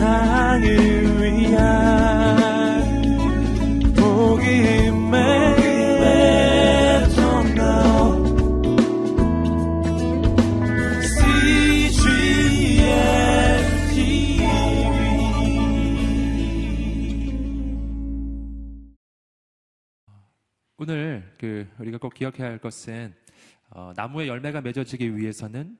세상을 위한 복음의 오늘 그 우리가 꼭 기억해야 할 것은 어, 나무의 열매가 맺어지기 위해서는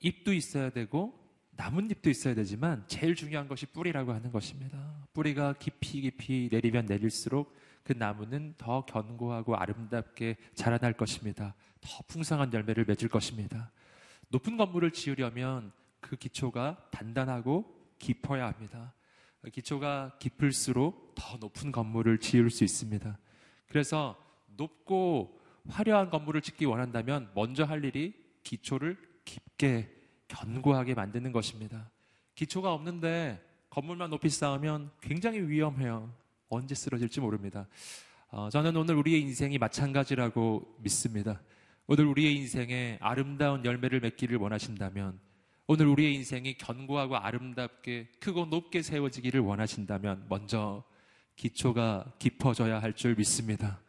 잎도 있어야 되고 나뭇잎도 있어야 되지만 제일 중요한 것이 뿌리라고 하는 것입니다. 뿌리가 깊이 깊이 내리면 내릴수록 그 나무는 더 견고하고 아름답게 자라날 것입니다. 더 풍성한 열매를 맺을 것입니다. 높은 건물을 지으려면 그 기초가 단단하고 깊어야 합니다. 기초가 깊을수록 더 높은 건물을 지을 수 있습니다. 그래서 높고 화려한 건물을 짓기 원한다면 먼저 할 일이 기초를 깊게 견고하게 만드는 것입니다. 기초가 없는데 건물만 높이 쌓으면 굉장히 위험해요. 언제 쓰러질지 모릅니다. 어, 저는 오늘 우리의 인생이 마찬가지라고 믿습니다. 오늘 우리의 인생에 아름다운 열매를 맺기를 원하신다면, 오늘 우리의 인생이 견고하고 아름답게 크고 높게 세워지기를 원하신다면, 먼저 기초가 깊어져야 할 줄 믿습니다.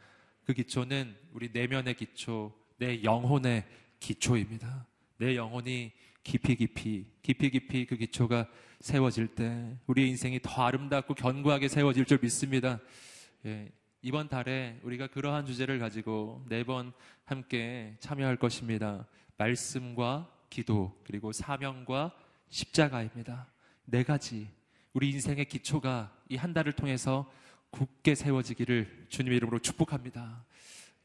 그 기초는 우리 내면의 기초, 내 영혼의 기초입니다. 내 영혼이 깊이 깊이 깊이 깊이 그 기초가 세워질 때 우리의 인생이 더 아름답고 견고하게 세워질 줄 믿습니다. 예, 이번 달에 우리가 그러한 주제를 가지고 네 번 함께 참여할 것입니다. 말씀과 기도 그리고 사명과 십자가입니다. 네 가지 우리 인생의 기초가 이 한 달을 통해서 굳게 세워지기를 주님의 이름으로 축복합니다.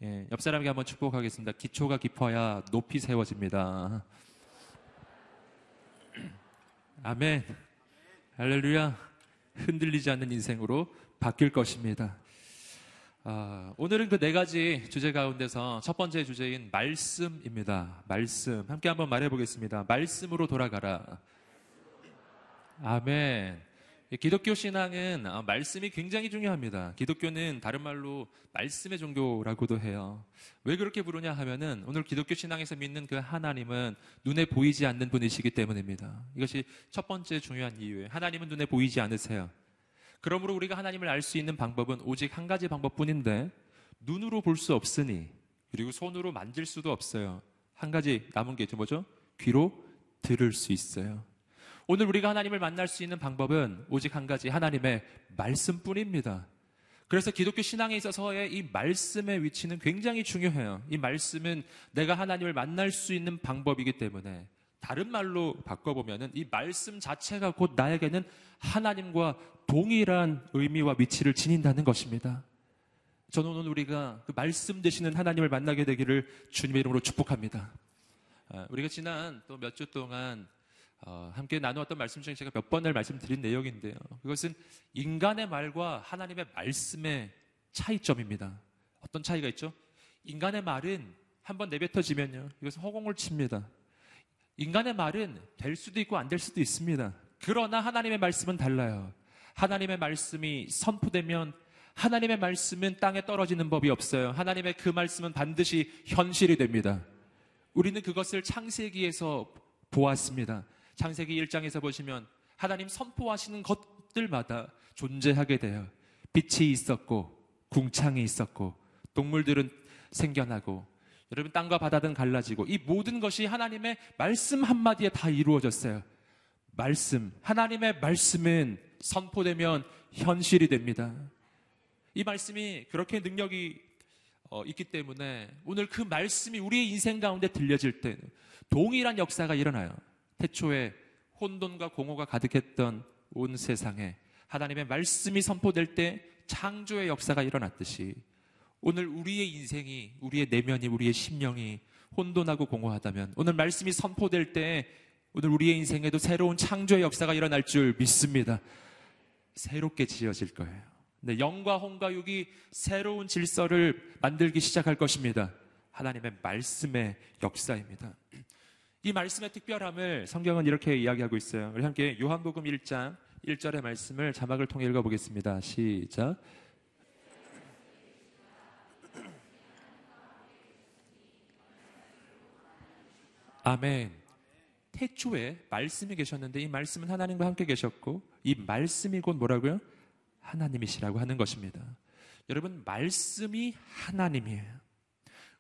예, 옆 사람에게 한번 축복하겠습니다. 기초가 깊어야 높이 세워집니다. 아멘. 할렐루야. 흔들리지 않는 인생으로 바뀔 것입니다. 아, 오늘은 그 네 가지 주제 가운데서 첫 번째 주제인 말씀입니다. 말씀. 함께 한번 말해 보겠습니다. 말씀으로 돌아가라. 아멘. 기독교 신앙은 아, 말씀이 굉장히 중요합니다. 기독교는 다른 말로 말씀의 종교라고도 해요. 왜 그렇게 부르냐 하면은 오늘 기독교 신앙에서 믿는 그 하나님은 눈에 보이지 않는 분이시기 때문입니다. 이것이 첫 번째 중요한 이유예요. 하나님은 눈에 보이지 않으세요. 그러므로 우리가 하나님을 알 수 있는 방법은 오직 한 가지 방법뿐인데 눈으로 볼 수 없으니 그리고 손으로 만질 수도 없어요. 한 가지 남은 게 뭐죠? 귀로 들을 수 있어요. 오늘 우리가 하나님을 만날 수 있는 방법은 오직 한 가지 하나님의 말씀뿐입니다. 그래서 기독교 신앙에 있어서의 이 말씀의 위치는 굉장히 중요해요. 이 말씀은 내가 하나님을 만날 수 있는 방법이기 때문에 다른 말로 바꿔보면은 이 말씀 자체가 곧 나에게는 하나님과 동일한 의미와 위치를 지닌다는 것입니다. 저는 오늘 우리가 그 말씀 되시는 하나님을 만나게 되기를 주님의 이름으로 축복합니다. 아, 우리가 지난 또 몇 주 동안 어, 함께 나누었던 말씀 중에 제가 몇 번을 말씀드린 내용인데요. 그것은 인간의 말과 하나님의 말씀의 차이점입니다. 어떤 차이가 있죠? 인간의 말은 한번 내뱉어지면요. 이것은 허공을 칩니다. 인간의 말은 될 수도 있고 안 될 수도 있습니다. 그러나 하나님의 말씀은 달라요. 하나님의 말씀이 선포되면 하나님의 말씀은 땅에 떨어지는 법이 없어요. 하나님의 그 말씀은 반드시 현실이 됩니다. 우리는 그것을 창세기에서 보았습니다. 창세기 1장에서 보시면 하나님 선포하시는 것들마다 존재하게 돼요. 빛이 있었고 궁창이 있었고 동물들은 생겨나고 여러분 땅과 바다는 갈라지고 이 모든 것이 하나님의 말씀 한마디에 다 이루어졌어요. 말씀 하나님의 말씀은 선포되면 현실이 됩니다. 이 말씀이 그렇게 능력이 어, 있기 때문에 오늘 그 말씀이 우리의 인생 가운데 들려질 때 동일한 역사가 일어나요. 태초에 혼돈과 공허가 가득했던 온 세상에 하나님의 말씀이 선포될 때 창조의 역사가 일어났듯이 오늘 우리의 인생이, 우리의 내면이, 우리의 심령이 혼돈하고 공허하다면 오늘 말씀이 선포될 때 오늘 우리의 인생에도 새로운 창조의 역사가 일어날 줄 믿습니다. 새롭게 지어질 거예요. 네, 영과 홍과 육이 새로운 질서를 만들기 시작할 것입니다. 하나님의 말씀의 역사입니다. 이 말씀의 특별함을 성경은 이렇게 이야기하고 있어요. 우리 함께 요한복음 1장 1절의 말씀을 자막을 통해 읽어보겠습니다. 시작. 아멘. 태초에 말씀이 계셨는데 이 말씀은 하나님과 함께 계셨고 이 말씀이 곧 뭐라고요? 하나님이시라고 하는 것입니다. 여러분 말씀이 하나님이에요.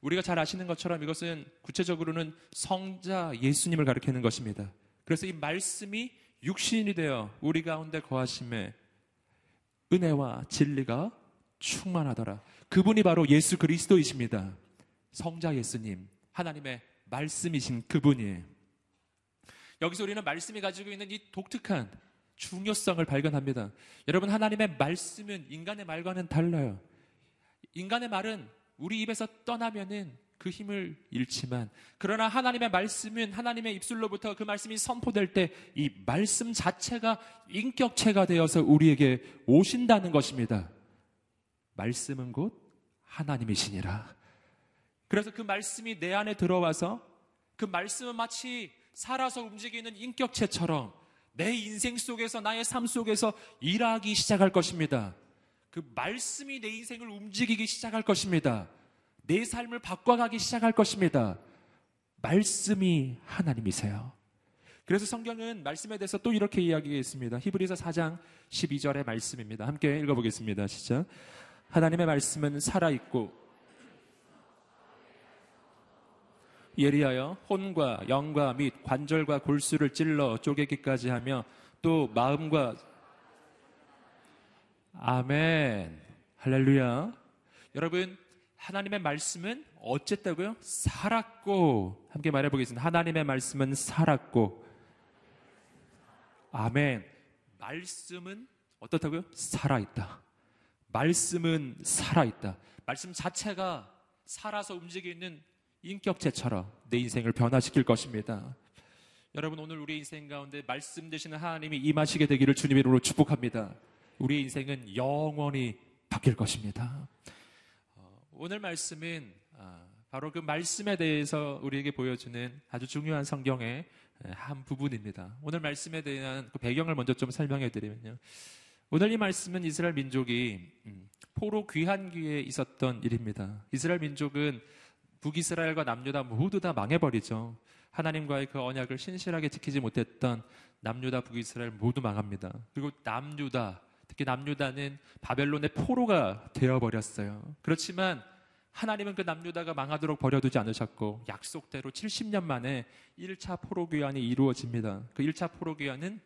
우리가 잘 아시는 것처럼 이것은 구체적으로는 성자 예수님을 가리키는 것입니다. 그래서 이 말씀이 육신이 되어 우리 가운데 거하심에 은혜와 진리가 충만하더라. 그분이 바로 예수 그리스도이십니다. 성자 예수님, 하나님의 말씀이신 그분이 여기서 우리는 말씀이 가지고 있는 이 독특한 중요성을 발견합니다. 여러분, 하나님의 말씀은 인간의 말과는 달라요. 인간의 말은 우리 입에서 떠나면은 그 힘을 잃지만 그러나 하나님의 말씀은 하나님의 입술로부터 그 말씀이 선포될 때 이 말씀 자체가 인격체가 되어서 우리에게 오신다는 것입니다. 말씀은 곧 하나님이시니라. 그래서 그 말씀이 내 안에 들어와서 그 말씀은 마치 살아서 움직이는 인격체처럼 내 인생 속에서 나의 삶 속에서 일하기 시작할 것입니다. 그 말씀이 내 인생을 움직이기 시작할 것입니다. 내 삶을 바꿔가기 시작할 것입니다. 말씀이 하나님이세요. 그래서 성경은 말씀에 대해서 또 이렇게 이야기했습니다. 히브리서 4장 12절의 말씀입니다. 함께 읽어보겠습니다. 시작. 하나님의 말씀은 살아있고 예리하여 혼과 영과 및 관절과 골수를 찔러 쪼개기까지 하며 또 마음과 아멘 할렐루야 여러분 하나님의 말씀은 어쨌다고요? 살았고 함께 말해 보겠습니다. 하나님의 말씀은 살았고 아멘 말씀은 어떻다고요? 살아있다. 말씀은 살아있다. 말씀 자체가 살아서 움직이는 인격체처럼 내 인생을 변화시킬 것입니다. 여러분 오늘 우리 인생 가운데 말씀 되시는 하나님이 임하시게 되기를 주님의 이름으로 축복합니다. 우리의 인생은 영원히 바뀔 것입니다. 어, 오늘 말씀은 아, 바로 그 말씀에 대해서 우리에게 보여주는 아주 중요한 성경의 한 부분입니다. 오늘 말씀에 대한 그 배경을 먼저 좀 설명해 드리면요. 오늘 이 말씀은 이스라엘 민족이 음, 포로 귀환기에 있었던 일입니다. 이스라엘 민족은 북이스라엘과 남유다 모두 다 망해버리죠. 하나님과의 그 언약을 신실하게 지키지 못했던 남유다 북이스라엘 모두 망합니다. 그리고 남유다 특히 남유다는 바벨론의 포로가 되어버렸어요. 그렇지만 하나님은 그 남유다가 망하도록 버려두지 않으셨고 약속대로 70년 만에 1차 포로 귀환이 이루어집니다. 그 1차 포로 귀환은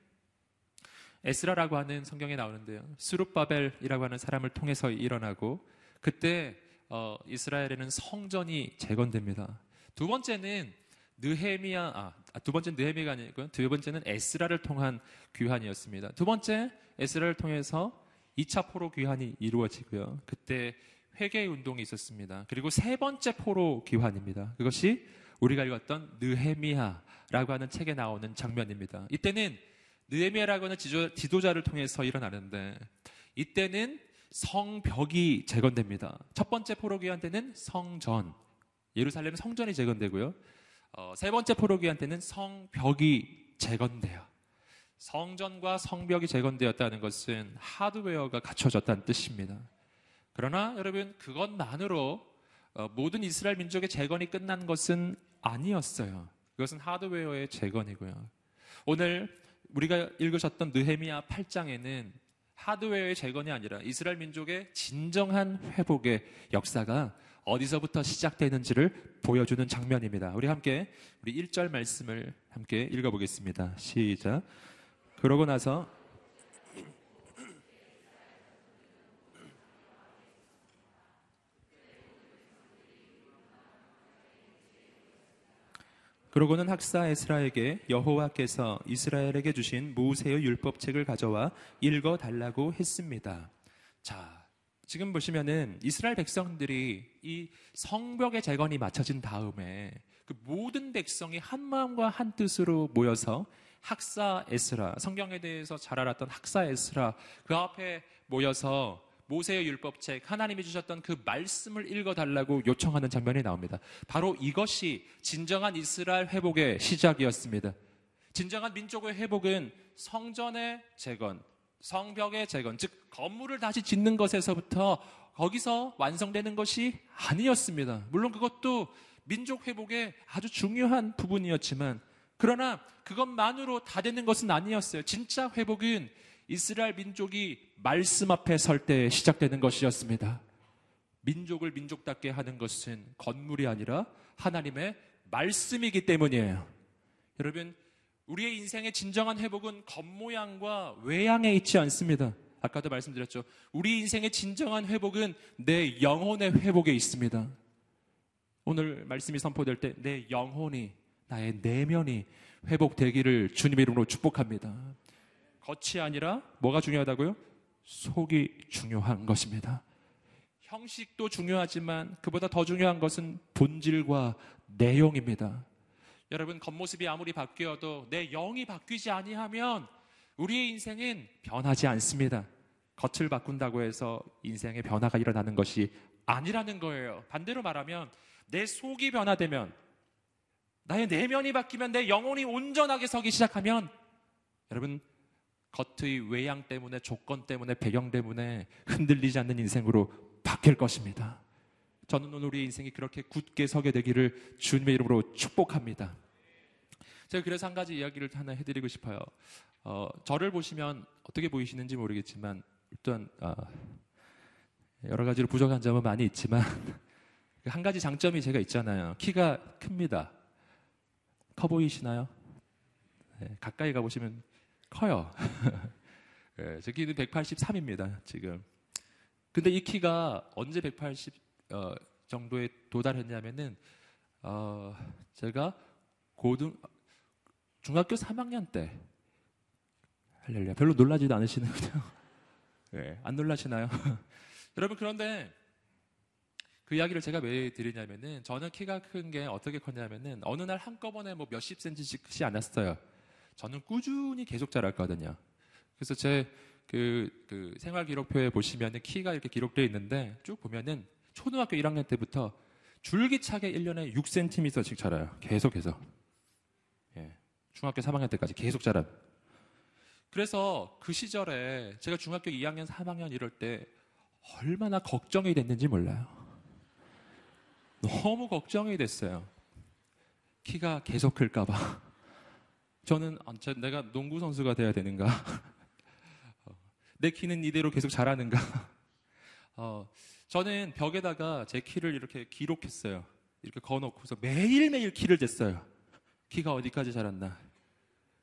에스라라고 하는 성경에 나오는데요. 수룹바벨이라고 하는 사람을 통해서 일어나고 그때 어, 이스라엘에는 성전이 재건됩니다. 두 번째는 느헤미야 아, 아두 번째는 느헤미가 아니고요. 두 번째는 에스라를 통한 귀환이었습니다. 두 번째 에스라를 통해서 2차 포로 귀환이 이루어지고요. 그때 회개 운동이 있었습니다. 그리고 세 번째 포로 귀환입니다. 그것이 우리가 읽었던 느헤미야라고 하는 책에 나오는 장면입니다. 이때는 느헤미야라고 하는 지도, 자를 통해서 일어나는데 이때는 성벽이 재건됩니다. 첫 번째 포로기한 때는 성전, 예루살렘 성전이 재건되고요. 어, 세 번째 포로기한 때는 성벽이 재건돼요. 성전과 성벽이 재건되었다는 것은 하드웨어가 갖춰졌다는 뜻입니다. 그러나 여러분 그것만으로 어, 모든 이스라엘 민족의 재건이 끝난 것은 아니었어요. 그것은 하드웨어의 재건이고요. 오늘 우리가 읽으셨던 느헤미야 8장에는 하드웨어의 재건이 아니라 이스라엘 민족의 진정한 회복의 역사가 어디서부터 시작되는지를 보여주는 장면입니다. 우리 함께 우리 1절 말씀을 함께 읽어보겠습니다. 시작. 그러고 나서 그러고는 학사 에스라에게 여호와께서 이스라엘에게 주신 모세의 율법책을 가져와 읽어 달라고 했습니다. 자, 지금 보시면은 이스라엘 백성들이 이 성벽의 재건이 마쳐진 다음에 그 모든 백성이 한 마음과 한 뜻으로 모여서 학사 에스라 성경에 대해서 잘 알았던 학사 에스라 그 앞에 모여서 모세의 율법책 하나님이 주셨던 그 말씀을 읽어 달라고 요청하는 장면이 나옵니다. 바로 이것이 진정한 이스라엘 회복의 시작이었습니다. 진정한 민족의 회복은 성전의 재건, 성벽의 재건, 즉 건물을 다시 짓는 것에서부터 거기서 완성되는 것이 아니었습니다. 물론 그것도 민족 회복의 아주 중요한 부분이었지만 그러나 그것만으로 다 되는 것은 아니었어요. 진짜 회복은 이스라엘 민족이 말씀 앞에 설 때 시작되는 것이었습니다. 민족을 민족답게 하는 것은 건물이 아니라 하나님의 말씀이기 때문이에요. 여러분, 우리의 인생의 진정한 회복은 겉모양과 외양에 있지 않습니다. 아까도 말씀드렸죠. 우리 인생의 진정한 회복은 내 영혼의 회복에 있습니다. 오늘 말씀이 선포될 때 내 영혼이, 나의 내면이 회복되기를 주님의 이름으로 축복합니다. 겉이 아니라 뭐가 중요하다고요? 속이 중요한 것입니다. 형식도 중요하지만 그보다 더 중요한 것은 본질과 내용입니다. 여러분 겉모습이 아무리 바뀌어도 내 영이 바뀌지 아니하면 우리의 인생은 변하지 않습니다. 겉을 바꾼다고 해서 인생의 변화가 일어나는 것이 아니라는 거예요. 반대로 말하면 내 속이 변화되면 나의 내면이 바뀌면 내 영혼이 온전하게 서기 시작하면 여러분 겉의 외양 때문에 조건 때문에 배경 때문에 흔들리지 않는 인생으로 바뀔 것입니다. 저는 오늘 우리 인생이 그렇게 굳게 서게 되기를 주님의 이름으로 축복합니다. 제가 그래서 한 가지 이야기를 하나 해드리고 싶어요. 어, 저를 보시면 어떻게 보이시는지 모르겠지만 일단 어, 여러 가지로 부족한 점은 많이 있지만 한 가지 장점이 제가 있잖아요. 키가 큽니다. 커 보이시나요? 네, 가까이 가보시면 커요. 네, 제 키는 183입니다, 지금. 근데 이 키가 언제 180 어, 정도에 도달했냐면은 어, 제가 고등 중학교 3학년 때 할렐루야 별로 놀라지도 않으시는군요. 네, 안 놀라시나요? 여러분 그런데 그 이야기를 제가 왜 드리냐면은 저는 키가 큰 게 어떻게 컸냐면은 어느 날 한꺼번에 뭐 몇십 센치씩 크지 않았어요. 저는 꾸준히 계속 자랐거든요. 그래서 제 그, 그 생활 기록표에 보시면은 키가 이렇게 기록되어 있는데 쭉 보면은 초등학교 1학년 때부터 줄기차게 1년에 6cm씩 자라요. 계속해서. 예. 중학교 3학년 때까지 계속 자란. 그래서 그 시절에 제가 중학교 2학년, 3학년 이럴 때 얼마나 걱정이 됐는지 몰라요. 너무 걱정이 됐어요. 키가 계속 클까봐. 저는 아, 내가 농구 선수가 돼야 되는가? 내 키는 이대로 계속 자라는가? 어, 저는 벽에다가 제 키를 이렇게 기록했어요. 이렇게 거놓고서 매일매일 키를 쟀어요. 키가 어디까지 자랐나.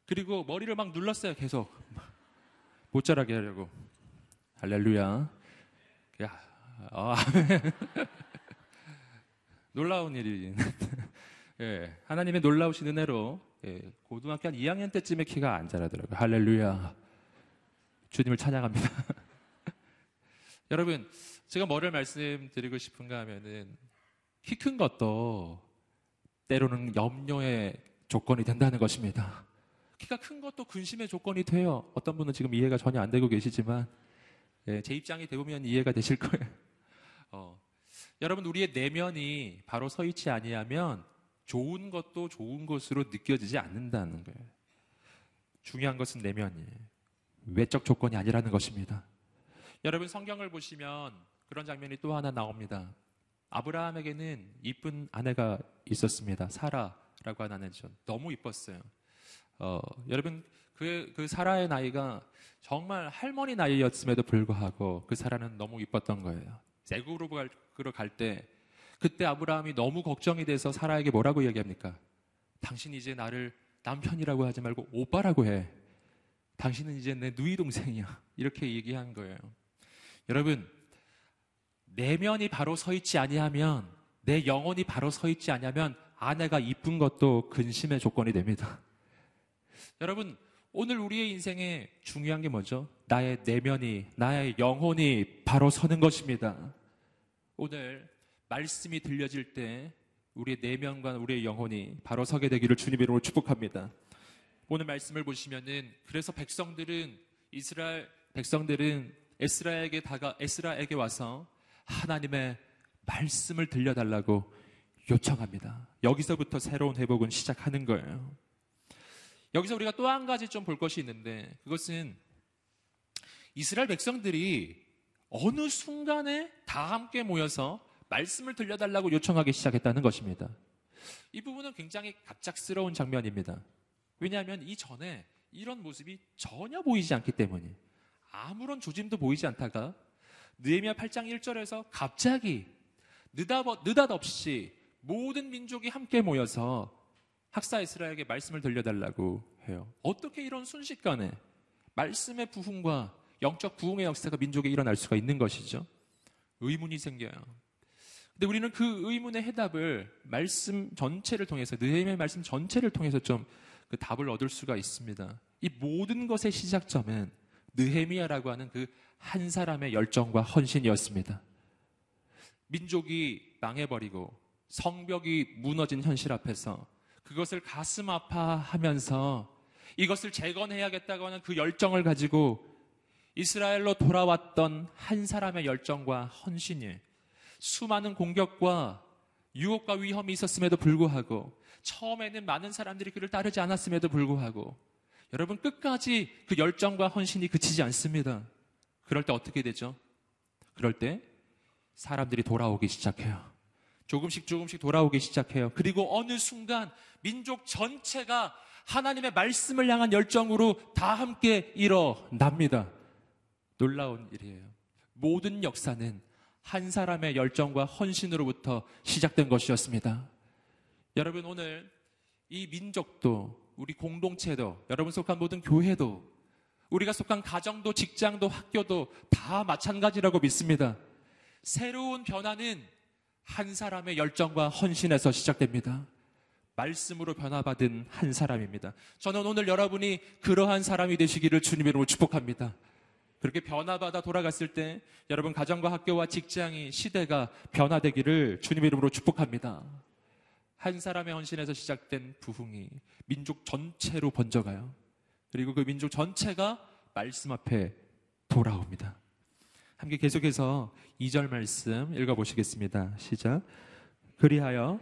그리고 머리를 막 눌렀어요, 계속. 못 자라게 하려고. 할렐루야. 야, 아, 놀라운 일이. 예, 하나님의 놀라우신 은혜로 예, 고등학교 한 2학년 때쯤에 키가 안 자라더라고요. 할렐루야. 주님을 찬양합니다. 여러분, 제가 뭐를 말씀드리고 싶은가 하면은 키 큰 것도 때로는 염려의 조건이 된다는 것입니다. 키가 큰 것도 근심의 조건이 돼요. 어떤 분은 지금 이해가 전혀 안 되고 계시지만 예, 제 입장이 되보면 이해가 되실 거예요. 어, 여러분 우리의 내면이 바로 서 있지 아니하면 좋은 것도 좋은 것으로 느껴지지 않는다는 거예요. 중요한 것은 내면이에요. 외적 조건이 아니라는 것입니다. 여러분 성경을 보시면 그런 장면이 또 하나 나옵니다. 아브라함에게는 이쁜 아내가 있었습니다. 사라라고 하는 아내죠. 너무 이뻤어요. 어, 여러분 그, 그 사라의 나이가 정말 할머니 나이였음에도 불구하고 그 사라는 너무 이뻤던 거예요. 애굽으로 갈때 그때 아브라함이 너무 걱정이 돼서 사라에게 뭐라고 이야기합니까? 당신 이제 나를 남편이라고 하지 말고 오빠라고 해. 당신은 이제 내 누이 동생이야. 이렇게 얘기한 거예요. 여러분, 내면이 바로 서 있지 아니하면 내 영혼이 바로 서 있지 아니하면 아내가 이쁜 것도 근심의 조건이 됩니다. 여러분, 오늘 우리의 인생에 중요한 게 뭐죠? 나의 내면이, 나의 영혼이 바로 서는 것입니다. 오늘 말씀이 들려질 때 우리의 내면과 우리의 영혼이 바로 서게 되기를 주님의 이름으로 축복합니다. 오늘 말씀을 보시면은 그래서 백성들은 이스라엘 백성들은 에스라에게 다가 에스라에게 와서 하나님의 말씀을 들려달라고 요청합니다. 여기서부터 새로운 회복은 시작하는 거예요. 여기서 우리가 또 한 가지 좀 볼 것이 있는데 그것은 이스라엘 백성들이 어느 순간에 다 함께 모여서 말씀을 들려달라고 요청하기 시작했다는 것입니다. 이 부분은 굉장히 갑작스러운 장면입니다. 왜냐하면 이전에 이런 모습이 전혀 보이지 않기 때문에 아무런 조짐도 보이지 않다가 느헤미야 8장 1절에서 갑자기 느닷- 느닷없이 모든 민족이 함께 모여서 학사 이스라엘에게 말씀을 들려달라고 해요. 어떻게 이런 순식간에 말씀의 부흥과 영적 부흥의 역사가 민족에 일어날 수가 있는 것이죠? 의문이 생겨요. 근데 우리는 그 의문의 해답을 말씀 전체를 통해서 느헤미야의 말씀 전체를 통해서 좀 그 답을 얻을 수가 있습니다. 이 모든 것의 시작점은 느헤미야라고 하는 그 한 사람의 열정과 헌신이었습니다. 민족이 망해버리고 성벽이 무너진 현실 앞에서 그것을 가슴 아파하면서 이것을 재건해야겠다고 하는 그 열정을 가지고 이스라엘로 돌아왔던 한 사람의 열정과 헌신이 수많은 공격과 유혹과 위험이 있었음에도 불구하고 처음에는 많은 사람들이 그를 따르지 않았음에도 불구하고 여러분 끝까지 그 열정과 헌신이 그치지 않습니다. 그럴 때 어떻게 되죠? 그럴 때 사람들이 돌아오기 시작해요. 조금씩 조금씩 돌아오기 시작해요. 그리고 어느 순간 민족 전체가 하나님의 말씀을 향한 열정으로 다 함께 일어납니다. 놀라운 일이에요. 모든 역사는 한 사람의 열정과 헌신으로부터 시작된 것이었습니다. 여러분 오늘 이 민족도 우리 공동체도 여러분 속한 모든 교회도 우리가 속한 가정도 직장도 학교도 다 마찬가지라고 믿습니다. 새로운 변화는 한 사람의 열정과 헌신에서 시작됩니다. 말씀으로 변화받은 한 사람입니다. 저는 오늘 여러분이 그러한 사람이 되시기를 주님의 이름으로 축복합니다. 그렇게 변화받아 돌아갔을 때 여러분 가정과 학교와 직장이 시대가 변화되기를 주님의 이름으로 축복합니다. 한 사람의 헌신에서 시작된 부흥이 민족 전체로 번져가요. 그리고 그 민족 전체가 말씀 앞에 돌아옵니다. 함께 계속해서 2절 말씀 읽어보시겠습니다. 시작. 그리하여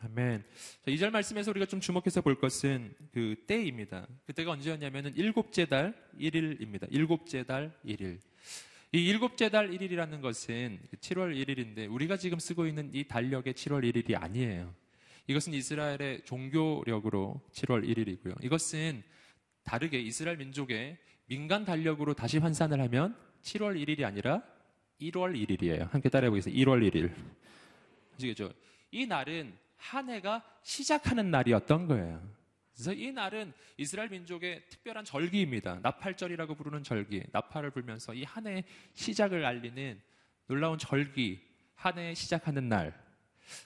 아멘. 자, 2절 말씀에서 우리가 좀 주목해서 볼 것은 그 때입니다. 그때가 언제였냐면은 일곱째 달 1일입니다. 일곱째 달 1일. 이 일곱째 달 1일이라는 것은 7월 1일인데 우리가 지금 쓰고 있는 이 달력의 7월 1일이 아니에요. 이것은 이스라엘의 종교력으로 7월 1일이고요. 이것은 다르게 이스라엘 민족의 민간 달력으로 다시 환산을 하면 7월 1일이 아니라 1월 1일이에요. 함께 따라해 보겠습니다. 1월 1일. 아시겠죠? 이 날은 한 해가 시작하는 날이었던 거예요. 그래서 이 날은 이스라엘 민족의 특별한 절기입니다. 나팔절이라고 부르는 절기. 나팔을 불면서 이 한 해의 시작을 알리는 놀라운 절기. 한 해 시작하는 날.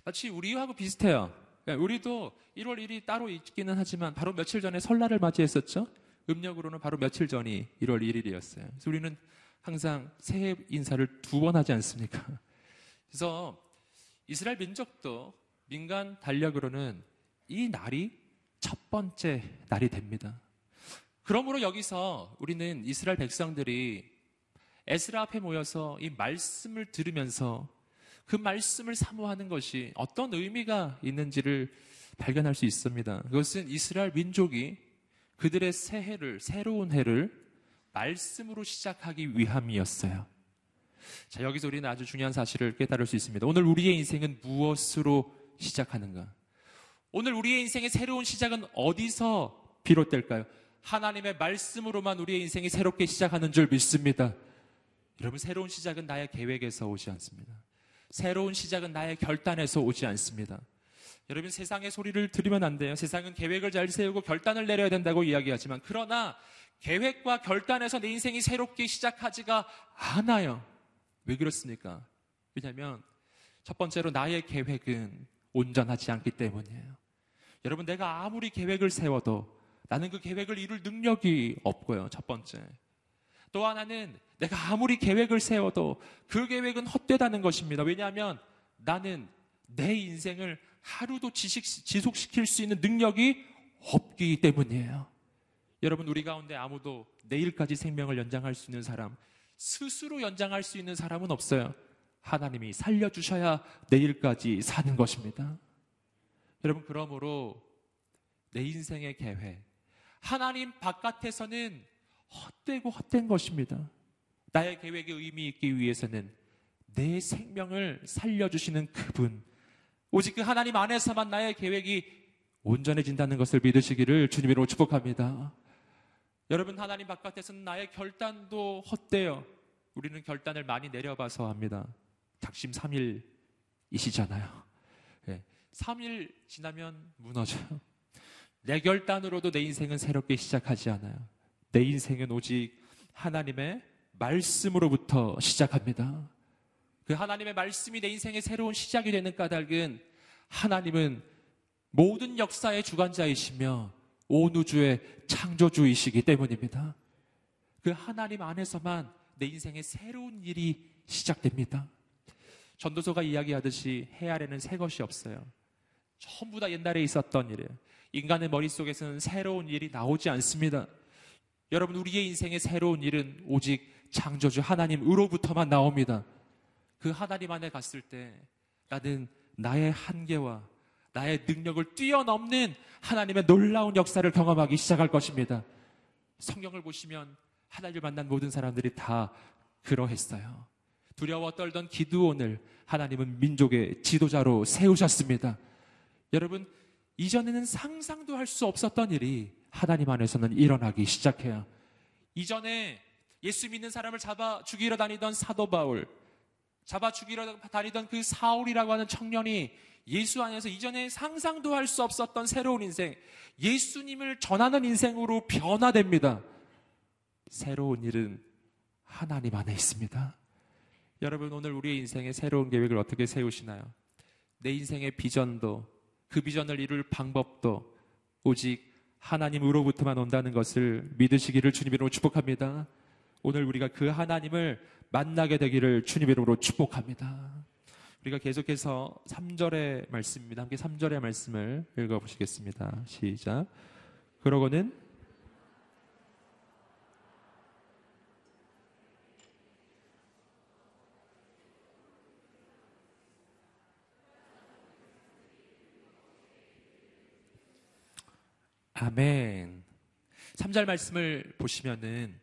마치 우리하고 비슷해요. 그러니까 우리도 1월 1일이 따로 있기는 하지만 바로 며칠 전에 설날을 맞이했었죠. 음력으로는 바로 며칠 전이 1월 1일이었어요. 그래서 우리는 항상 새해 인사를 두 번 하지 않습니까? 그래서 이스라엘 민족도 민간 달력으로는 이 날이 첫 번째 날이 됩니다. 그러므로 여기서 우리는 이스라엘 백성들이 에스라 앞에 모여서 이 말씀을 들으면서 그 말씀을 사모하는 것이 어떤 의미가 있는지를 발견할 수 있습니다. 그것은 이스라엘 민족이 그들의 새해를, 새로운 해를 말씀으로 시작하기 위함이었어요. 자, 여기서 우리는 아주 중요한 사실을 깨달을 수 있습니다. 오늘 우리의 인생은 무엇으로 시작하는가? 오늘 우리의 인생의 새로운 시작은 어디서 비롯될까요? 하나님의 말씀으로만 우리의 인생이 새롭게 시작하는 줄 믿습니다. 여러분, 새로운 시작은 나의 계획에서 오지 않습니다. 새로운 시작은 나의 결단에서 오지 않습니다. 여러분, 세상의 소리를 들으면 안 돼요. 세상은 계획을 잘 세우고 결단을 내려야 된다고 이야기하지만, 그러나 계획과 결단에서 내 인생이 새롭게 시작하지가 않아요. 왜 그렇습니까? 왜냐하면 첫 번째로 나의 계획은 온전하지 않기 때문이에요. 여러분, 내가 아무리 계획을 세워도 나는 그 계획을 이룰 능력이 없고요. 첫 번째. 또 하나는 내가 아무리 계획을 세워도 그 계획은 헛되다는 것입니다. 왜냐하면 나는 내 인생을 하루도 지식, 지속시킬 수 있는 능력이 없기 때문이에요. 여러분, 우리 가운데 아무도 내일까지 생명을 연장할 수 있는 사람, 스스로 연장할 수 있는 사람은 없어요. 하나님이 살려주셔야 내일까지 사는 것입니다. 여러분, 그러므로 내 인생의 계획, 하나님 바깥에서는 헛되고 헛된 것입니다. 나의 계획에 의미 있기 위해서는 내 생명을 살려주시는 그분. 오직 그 하나님 안에서만 나의 계획이 온전해진다는 것을 믿으시기를 주님으로 축복합니다. 여러분, 하나님 바깥에서는 나의 결단도 헛되어 우리는 결단을 많이 내려봐서 합니다. 작심 3일이시잖아요. 네. 3일 지나면 무너져요. 내 결단으로도 내 인생은 새롭게 시작하지 않아요. 내 인생은 오직 하나님의 말씀으로부터 시작합니다. 그 하나님의 말씀이 내 인생의 새로운 시작이 되는 까닭은 하나님은 모든 역사의 주관자이시며 온 우주의 창조주이시기 때문입니다. 그 하나님 안에서만 내 인생의 새로운 일이 시작됩니다. 전도서가 이야기하듯이 해 아래는 새 것이 없어요. 전부 다 옛날에 있었던 일이에요. 인간의 머릿속에서는 새로운 일이 나오지 않습니다. 여러분, 우리의 인생의 새로운 일은 오직 창조주 하나님으로부터만 나옵니다. 그 하나님 안에 갔을 때 나는 나의 한계와 나의 능력을 뛰어넘는 하나님의 놀라운 역사를 경험하기 시작할 것입니다. 성경을 보시면 하나님을 만난 모든 사람들이 다 그러했어요. 두려워 떨던 기드온을 하나님은 민족의 지도자로 세우셨습니다. 여러분, 이전에는 상상도 할 수 없었던 일이 하나님 안에서는 일어나기 시작해요. 이전에 예수 믿는 사람을 잡아 죽이러 다니던 사도 바울, 잡아 죽이러 다니던 그 사울이라고 하는 청년이 예수 안에서 이전에 상상도 할 수 없었던 새로운 인생, 예수님을 전하는 인생으로 변화됩니다. 새로운 일은 하나님 안에 있습니다. 여러분, 오늘 우리의 인생의 새로운 계획을 어떻게 세우시나요? 내 인생의 비전도, 그 비전을 이룰 방법도 오직 하나님으로부터만 온다는 것을 믿으시기를 주님 이름으로 축복합니다. 오늘 우리가 그 하나님을 만나게 되기를 주님 이름으로 축복합니다. 우리가 계속해서 3절의 말씀입니다. 함께 3절의 말씀을 읽어보시겠습니다. 시작. 그러고는 아멘. 3절 말씀을 보시면은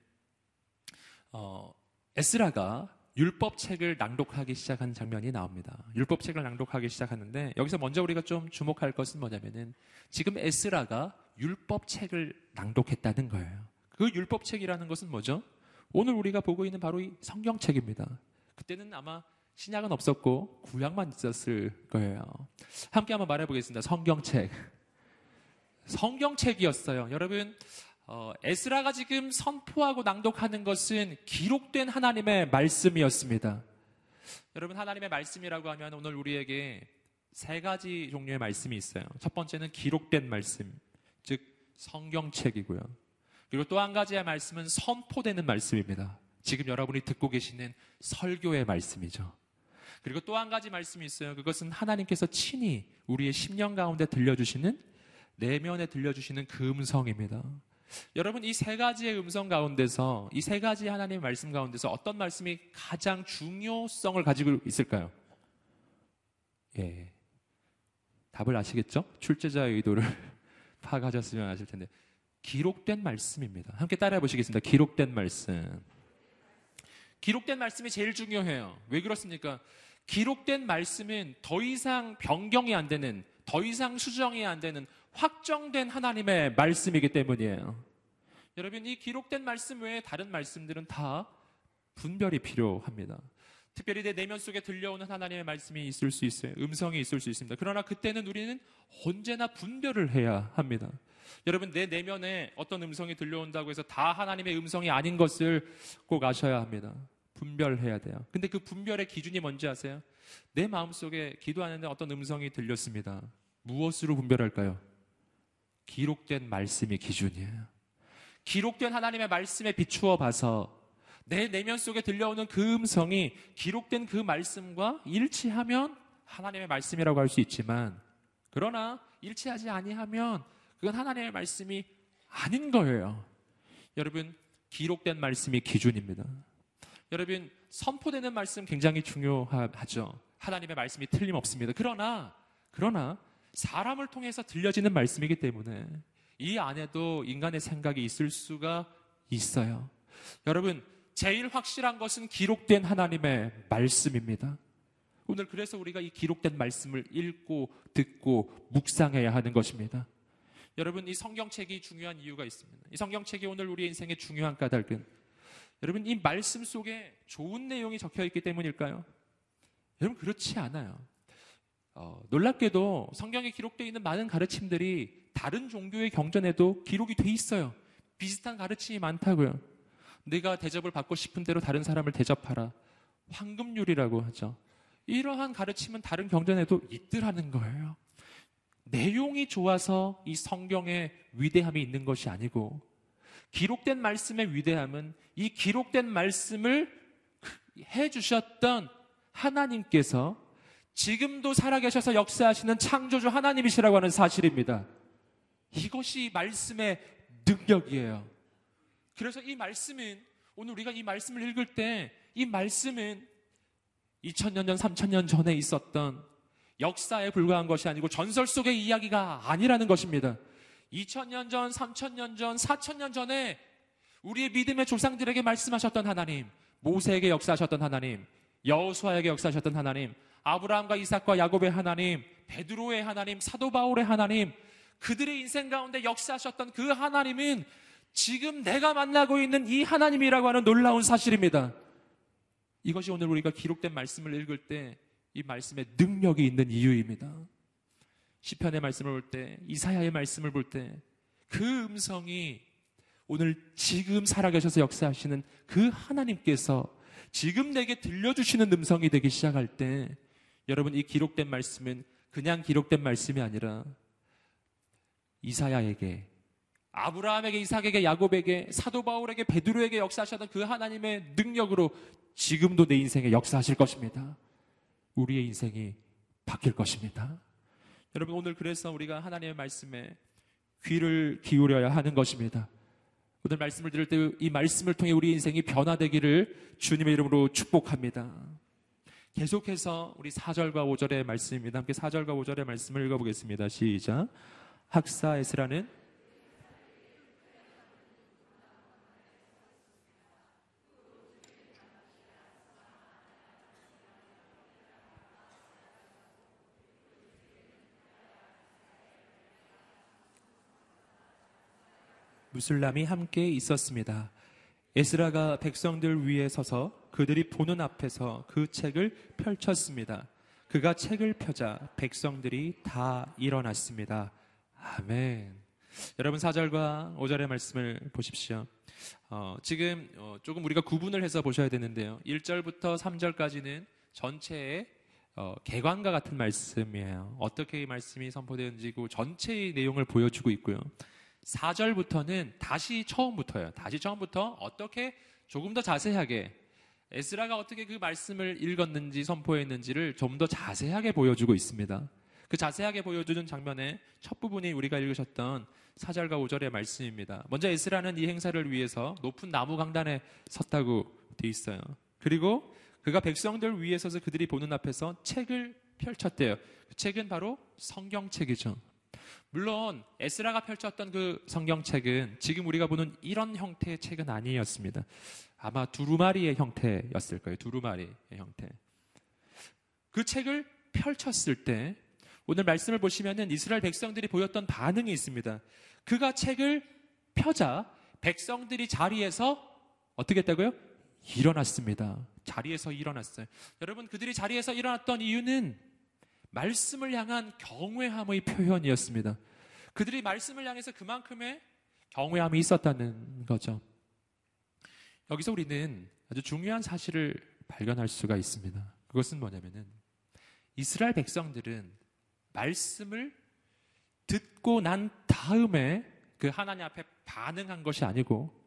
어, 에스라가 율법책을 낭독하기 시작한 장면이 나옵니다. 율법책을 낭독하기 시작하는데 여기서 먼저 우리가 좀 주목할 것은 뭐냐면은 지금 에스라가 율법책을 낭독했다는 거예요. 그 율법책이라는 것은 뭐죠? 오늘 우리가 보고 있는 바로 이 성경책입니다. 그때는 아마 신약은 없었고 구약만 있었을 거예요. 함께 한번 말해 보겠습니다. 성경책. 성경책이었어요. 여러분 어, 에스라가 지금 선포하고 낭독하는 것은 기록된 하나님의 말씀이었습니다. 여러분 하나님의 말씀이라고 하면 오늘 우리에게 세 가지 종류의 말씀이 있어요. 첫 번째는 기록된 말씀, 즉 성경책이고요. 그리고 또 한 가지의 말씀은 선포되는 말씀입니다. 지금 여러분이 듣고 계시는 설교의 말씀이죠. 그리고 또 한 가지 말씀이 있어요. 그것은 하나님께서 친히 우리의 심령 가운데 들려주시는 내면에 들려주시는 그 음성입니다. 여러분 이 세 가지의 음성 가운데서 이 세 가지 하나님의 말씀 가운데서 어떤 말씀이 가장 중요성을 가지고 있을까요? 예. 답을 아시겠죠? 출제자의 의도를 파악하셨으면 아실 텐데 기록된 말씀입니다. 함께 따라해 보시겠습니다. 기록된 말씀. 기록된 말씀이 제일 중요해요. 왜 그렇습니까? 기록된 말씀은 더 이상 변경이 안 되는, 더 이상 수정이 안 되는 확정된 하나님의 말씀이기 때문이에요. 여러분, 이 기록된 말씀 외에 다른 말씀들은 다 분별이 필요합니다. 특별히 내 내면 속에 들려오는 하나님의 말씀이 있을 수 있어요. 음성이 있을 수 있습니다. 그러나 그때는 우리는 언제나 분별을 해야 합니다. 여러분, 내 내면에 어떤 음성이 들려온다고 해서 다 하나님의 음성이 아닌 것을 꼭 아셔야 합니다. 분별해야 돼요. 근데 그 분별의 기준이 뭔지 아세요? 내 마음속에 기도하는데 어떤 음성이 들렸습니다. 무엇으로 분별할까요? 기록된 말씀이 기준이에요. 기록된 하나님의 말씀에 비추어 봐서 내 내면 속에 들려오는 그 음성이 기록된 그 말씀과 일치하면 하나님의 말씀이라고 할 수 있지만 그러나 일치하지 아니하면 그건 하나님의 말씀이 아닌 거예요. 여러분 기록된 말씀이 기준입니다. 여러분 선포되는 말씀 굉장히 중요하죠. 하나님의 말씀이 틀림없습니다. 그러나 그러나 사람을 통해서 들려지는 말씀이기 때문에 이 안에도 인간의 생각이 있을 수가 있어요. 여러분, 제일 확실한 것은 기록된 하나님의 말씀입니다. 오늘 그래서 우리가 이 기록된 말씀을 읽고 듣고 묵상해야 하는 것입니다. 여러분 이 성경책이 중요한 이유가 있습니다. 이 성경책이 오늘 우리 인생의 중요한 까닭은 여러분 이 말씀 속에 좋은 내용이 적혀 있기 때문일까요? 여러분 그렇지 않아요. 어, 놀랍게도 성경에 기록되어 있는 많은 가르침들이 다른 종교의 경전에도 기록이 돼 있어요. 비슷한 가르침이 많다고요. 내가 대접을 받고 싶은 대로 다른 사람을 대접하라. 황금률이라고 하죠. 이러한 가르침은 다른 경전에도 있더라는 거예요. 내용이 좋아서 이 성경의 위대함이 있는 것이 아니고 기록된 말씀의 위대함은 이 기록된 말씀을 해 주셨던 하나님께서 지금도 살아계셔서 역사하시는 창조주 하나님이시라고 하는 사실입니다. 이것이 말씀의 능력이에요. 그래서 이 말씀은 오늘 우리가 이 말씀을 읽을 때 이 말씀은 2000년 전, 3000년 전에 있었던 역사에 불과한 것이 아니고 전설 속의 이야기가 아니라는 것입니다. 2000년 전, 3000년 전, 4000년 전에 우리의 믿음의 조상들에게 말씀하셨던 하나님, 모세에게 역사하셨던 하나님, 여호수아에게 역사하셨던 하나님, 아브라함과 이삭과 야곱의 하나님, 베드로의 하나님, 사도 바울의 하나님, 그들의 인생 가운데 역사하셨던 그 하나님은 지금 내가 만나고 있는 이 하나님이라고 하는 놀라운 사실입니다. 이것이 오늘 우리가 기록된 말씀을 읽을 때 이 말씀에 능력이 있는 이유입니다. 시편의 말씀을 볼 때, 이사야의 말씀을 볼 때 그 음성이 오늘 지금 살아계셔서 역사하시는 그 하나님께서 지금 내게 들려주시는 음성이 되기 시작할 때 여러분 이 기록된 말씀은 그냥 기록된 말씀이 아니라 이사야에게 아브라함에게 이삭에게 야곱에게 사도 바울에게 베드로에게 역사하셨던 그 하나님의 능력으로 지금도 내 인생에 역사하실 것입니다. 우리의 인생이 바뀔 것입니다. 여러분 오늘 그래서 우리가 하나님의 말씀에 귀를 기울여야 하는 것입니다. 오늘 말씀을 들을 때 이 말씀을 통해 우리 인생이 변화되기를 주님의 이름으로 축복합니다. 계속해서 우리 4절과 5절의 말씀입니다. 함께 4절과 5절의 말씀을 읽어보겠습니다. 시작. 학사 에스라는 무슬람이 함께 있었습니다. 에스라가 백성들 위에 서서 그들이 보는 앞에서 그 책을 펼쳤습니다. 그가 책을 펴자 백성들이 다 일어났습니다. 아멘. 여러분 4절과 5절의 말씀을 보십시오. 어, 지금 어, 조금 우리가 구분을 해서 보셔야 되는데요. 1절부터 3절까지는 전체의 어, 개관과 같은 말씀이에요. 어떻게 이 말씀이 선포되는지 그 전체의 내용을 보여주고 있고요. 4절부터는 다시 처음부터예요. 다시 처음부터 어떻게 조금 더 자세하게 에스라가 어떻게 그 말씀을 읽었는지 선포했는지를 좀 더 자세하게 보여주고 있습니다. 그 자세하게 보여주는 장면의 첫 부분이 우리가 읽으셨던 4절과 5절의 말씀입니다. 먼저 에스라는 이 행사를 위해서 높은 나무 강단에 섰다고 돼 있어요. 그리고 그가 백성들 위에 서서 그들이 보는 앞에서 책을 펼쳤대요. 그 책은 바로 성경책이죠. 물론 에스라가 펼쳤던 그 성경책은 지금 우리가 보는 이런 형태의 책은 아니었습니다. 아마 두루마리의 형태였을 거예요. 두루마리의 형태. 그 책을 펼쳤을 때 오늘 말씀을 보시면은 이스라엘 백성들이 보였던 반응이 있습니다. 그가 책을 펴자 백성들이 자리에서 어떻게 했다고요? 일어났습니다. 자리에서 일어났어요. 여러분 그들이 자리에서 일어났던 이유는 말씀을 향한 경외함의 표현이었습니다. 그들이 말씀을 향해서 그만큼의 경외함이 있었다는 거죠. 여기서 우리는 아주 중요한 사실을 발견할 수가 있습니다. 그것은 뭐냐면은 이스라엘 백성들은 말씀을 듣고 난 다음에 그 하나님 앞에 반응한 것이 아니고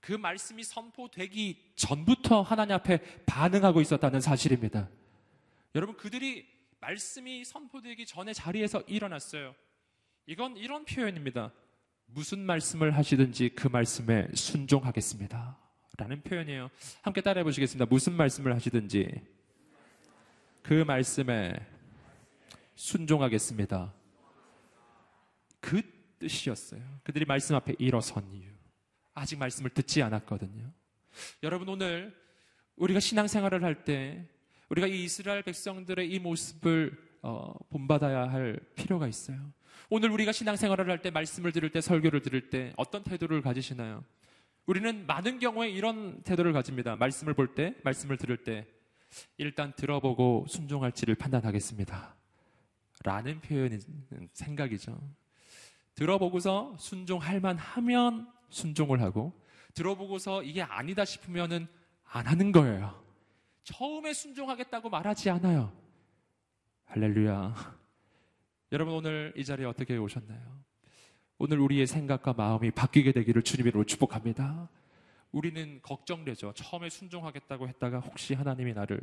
그 말씀이 선포되기 전부터 하나님 앞에 반응하고 있었다는 사실입니다. 여러분 그들이 말씀이 선포되기 전에 자리에서 일어났어요. 이건 이런 표현입니다. 무슨 말씀을 하시든지 그 말씀에 순종하겠습니다. 라는 표현이에요. 함께 따라해 보시겠습니다. 무슨 말씀을 하시든지 그 말씀에 순종하겠습니다. 그 뜻이었어요. 그들이 말씀 앞에 일어선 이유. 아직 말씀을 듣지 않았거든요. 여러분 오늘 우리가 신앙생활을 할 때 우리가 이 이스라엘 백성들의 이 모습을 어, 본받아야 할 필요가 있어요. 오늘 우리가 신앙생활을 할 때 말씀을 들을 때 설교를 들을 때 어떤 태도를 가지시나요? 우리는 많은 경우에 이런 태도를 가집니다. 말씀을 볼 때, 말씀을 들을 때 일단 들어보고 순종할지를 판단하겠습니다. 라는 표현이 생각이죠. 들어보고서 순종할 만하면 순종을 하고 들어보고서 이게 아니다 싶으면은 안 하는 거예요. 처음에 순종하겠다고 말하지 않아요. 할렐루야. 여러분 오늘 이 자리에 어떻게 오셨나요? 오늘 우리의 생각과 마음이 바뀌게 되기를 주님으로 축복합니다. 우리는 걱정되죠. 처음에 순종하겠다고 했다가 혹시 하나님이 나를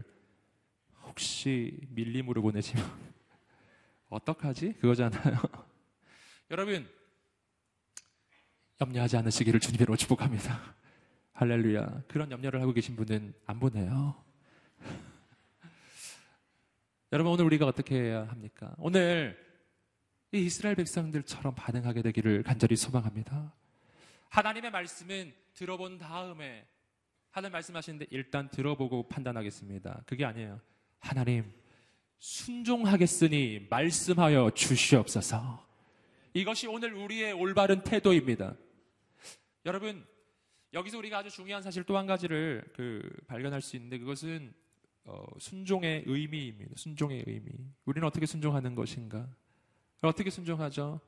혹시 밀림으로 보내시면 어떡하지? 그거잖아요. 여러분 염려하지 않으시기를 주님으로 축복합니다. 할렐루야. 그런 염려를 하고 계신 분은 안 보내요. 여러분 오늘 우리가 어떻게 해야 합니까? 오늘 이 이스라엘 백성들처럼 반응하게 되기를 간절히 소망합니다. 하나님의 말씀은 들어본 다음에 하나님 말씀하시는데 일단 들어보고 판단하겠습니다. 그게 아니에요. 하나님 순종하겠으니 말씀하여 주시옵소서. 이것이 오늘 우리의 올바른 태도입니다. 여러분 여기서 우리가 아주 중요한 사실 또 한 가지를 그 발견할 수 있는데 그것은 어, 순종의 의미입니다. 순종의 의미. 우리는 어떻게 순종하는 것인가? 어떻게 순종하죠?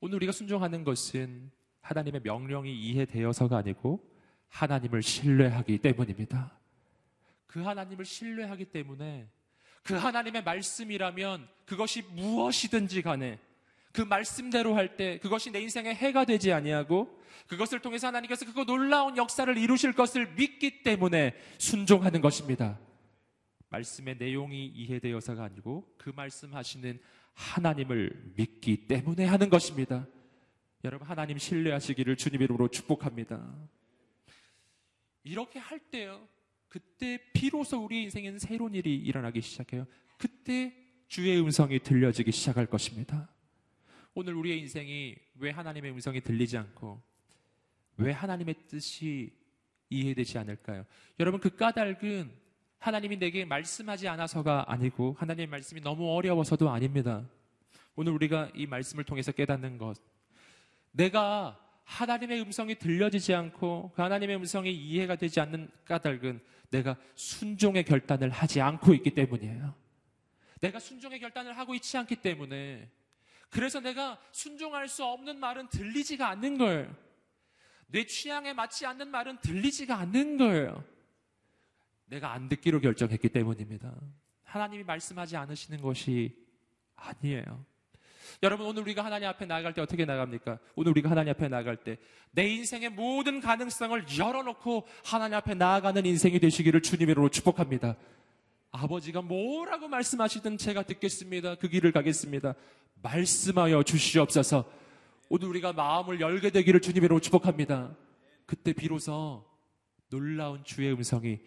오늘 우리가 순종하는 것은 하나님의 명령이 이해되어서가 아니고 하나님을 신뢰하기 때문입니다. 그 하나님을 신뢰하기 때문에 그 하나님의 말씀이라면 그것이 무엇이든지 간에 그 말씀대로 할 때 그것이 내 인생에 해가 되지 아니하고 그것을 통해서 하나님께서 그거 놀라운 역사를 이루실 것을 믿기 때문에 순종하는 것입니다. 말씀의 내용이 이해되어서가 아니고 그 말씀하시는 하나님을 믿기 때문에 하는 것입니다. 여러분 하나님 신뢰하시기를 주님 이름으로 축복합니다. 이렇게 할 때요. 그때 비로소 우리 인생에는 새로운 일이 일어나기 시작해요. 그때 주의 음성이 들려지기 시작할 것입니다. 오늘 우리의 인생이 왜 하나님의 음성이 들리지 않고 왜 하나님의 뜻이 이해되지 않을까요? 여러분 그 까닭은 하나님이 내게 말씀하지 않아서가 아니고 하나님의 말씀이 너무 어려워서도 아닙니다. 오늘 우리가 이 말씀을 통해서 깨닫는 것. 내가 하나님의 음성이 들려지지 않고 그 하나님의 음성이 이해가 되지 않는 까닭은 내가 순종의 결단을 하지 않고 있기 때문이에요. 내가 순종의 결단을 하고 있지 않기 때문에 그래서 내가 순종할 수 없는 말은 들리지가 않는 거예요. 내 취향에 맞지 않는 말은 들리지가 않는 거예요. 내가 안 듣기로 결정했기 때문입니다. 하나님이 말씀하지 않으시는 것이 아니에요. 여러분 오늘 우리가 하나님 앞에 나아갈 때 어떻게 나갑니까? 오늘 우리가 하나님 앞에 나아갈 때 내 인생의 모든 가능성을 열어놓고 하나님 앞에 나아가는 인생이 되시기를 주님으로 축복합니다. 아버지가 뭐라고 말씀하시든 제가 듣겠습니다. 그 길을 가겠습니다. 말씀하여 주시옵소서. 오늘 우리가 마음을 열게 되기를 주님으로 축복합니다. 그때 비로소 놀라운 주의 음성이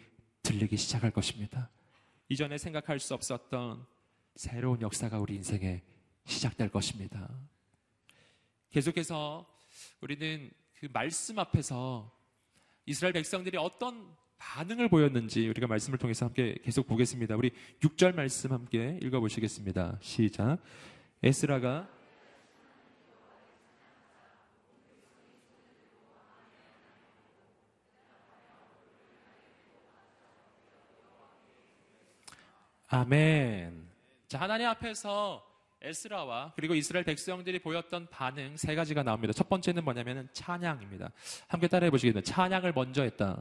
들리기 시작할 것입니다. 이전에 생각할 수 없었던 새로운 역사가 우리 인생에 시작될 것입니다. 계속해서 우리는 그 말씀 앞에서 이스라엘 백성들이 어떤 반응을 보였는지 우리가 말씀을 통해서 함께 계속 보겠습니다. 우리 6절 말씀 함께 읽어보시겠습니다. 시작. 에스라가 아멘. 자, 하나님 앞에서 에스라와 그리고 이스라엘 백성들이 보였던 반응 세 가지가 나옵니다. 첫 번째는 뭐냐면 찬양입니다. 함께 따라해 보시겠습니다. 찬양을 먼저 했다.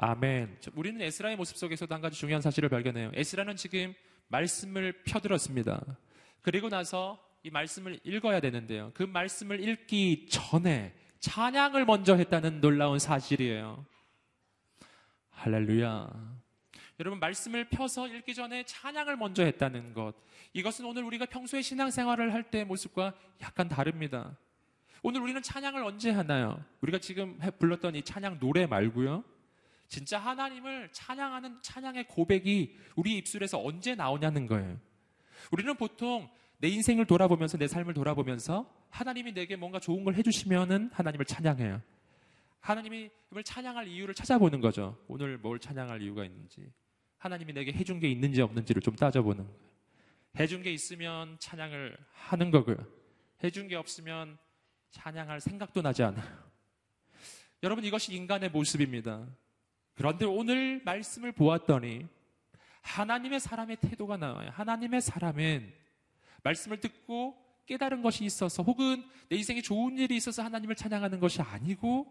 아멘. 우리는 에스라의 모습 속에서도 한 가지 중요한 사실을 발견해요. 에스라는 지금 말씀을 펴들었습니다. 그리고 나서 이 말씀을 읽어야 되는데요. 그 말씀을 읽기 전에 찬양을 먼저 했다는 놀라운 사실이에요. 할렐루야. 여러분 말씀을 펴서 읽기 전에 찬양을 먼저 했다는 것. 이것은 오늘 우리가 평소에 신앙생활을 할 때의 모습과 약간 다릅니다. 오늘 우리는 찬양을 언제 하나요? 우리가 지금 불렀던 이 찬양 노래 말고요. 진짜 하나님을 찬양하는 찬양의 고백이 우리 입술에서 언제 나오냐는 거예요. 우리는 보통 내 인생을 돌아보면서 내 삶을 돌아보면서 하나님이 내게 뭔가 좋은 걸 해주시면은 하나님을 찬양해요. 하나님을 찬양할 이유를 찾아보는 거죠. 오늘 뭘 찬양할 이유가 있는지. 하나님이 내게 해준 게 있는지 없는지를 좀 따져보는 거예요. 해준 게 있으면 찬양을 하는 거고요. 해준 게 없으면 찬양할 생각도 나지 않아요. 여러분 이것이 인간의 모습입니다. 그런데 오늘 말씀을 보았더니 하나님의 사람의 태도가 나와요. 하나님의 사람은 말씀을 듣고 깨달은 것이 있어서 혹은 내 인생에 좋은 일이 있어서 하나님을 찬양하는 것이 아니고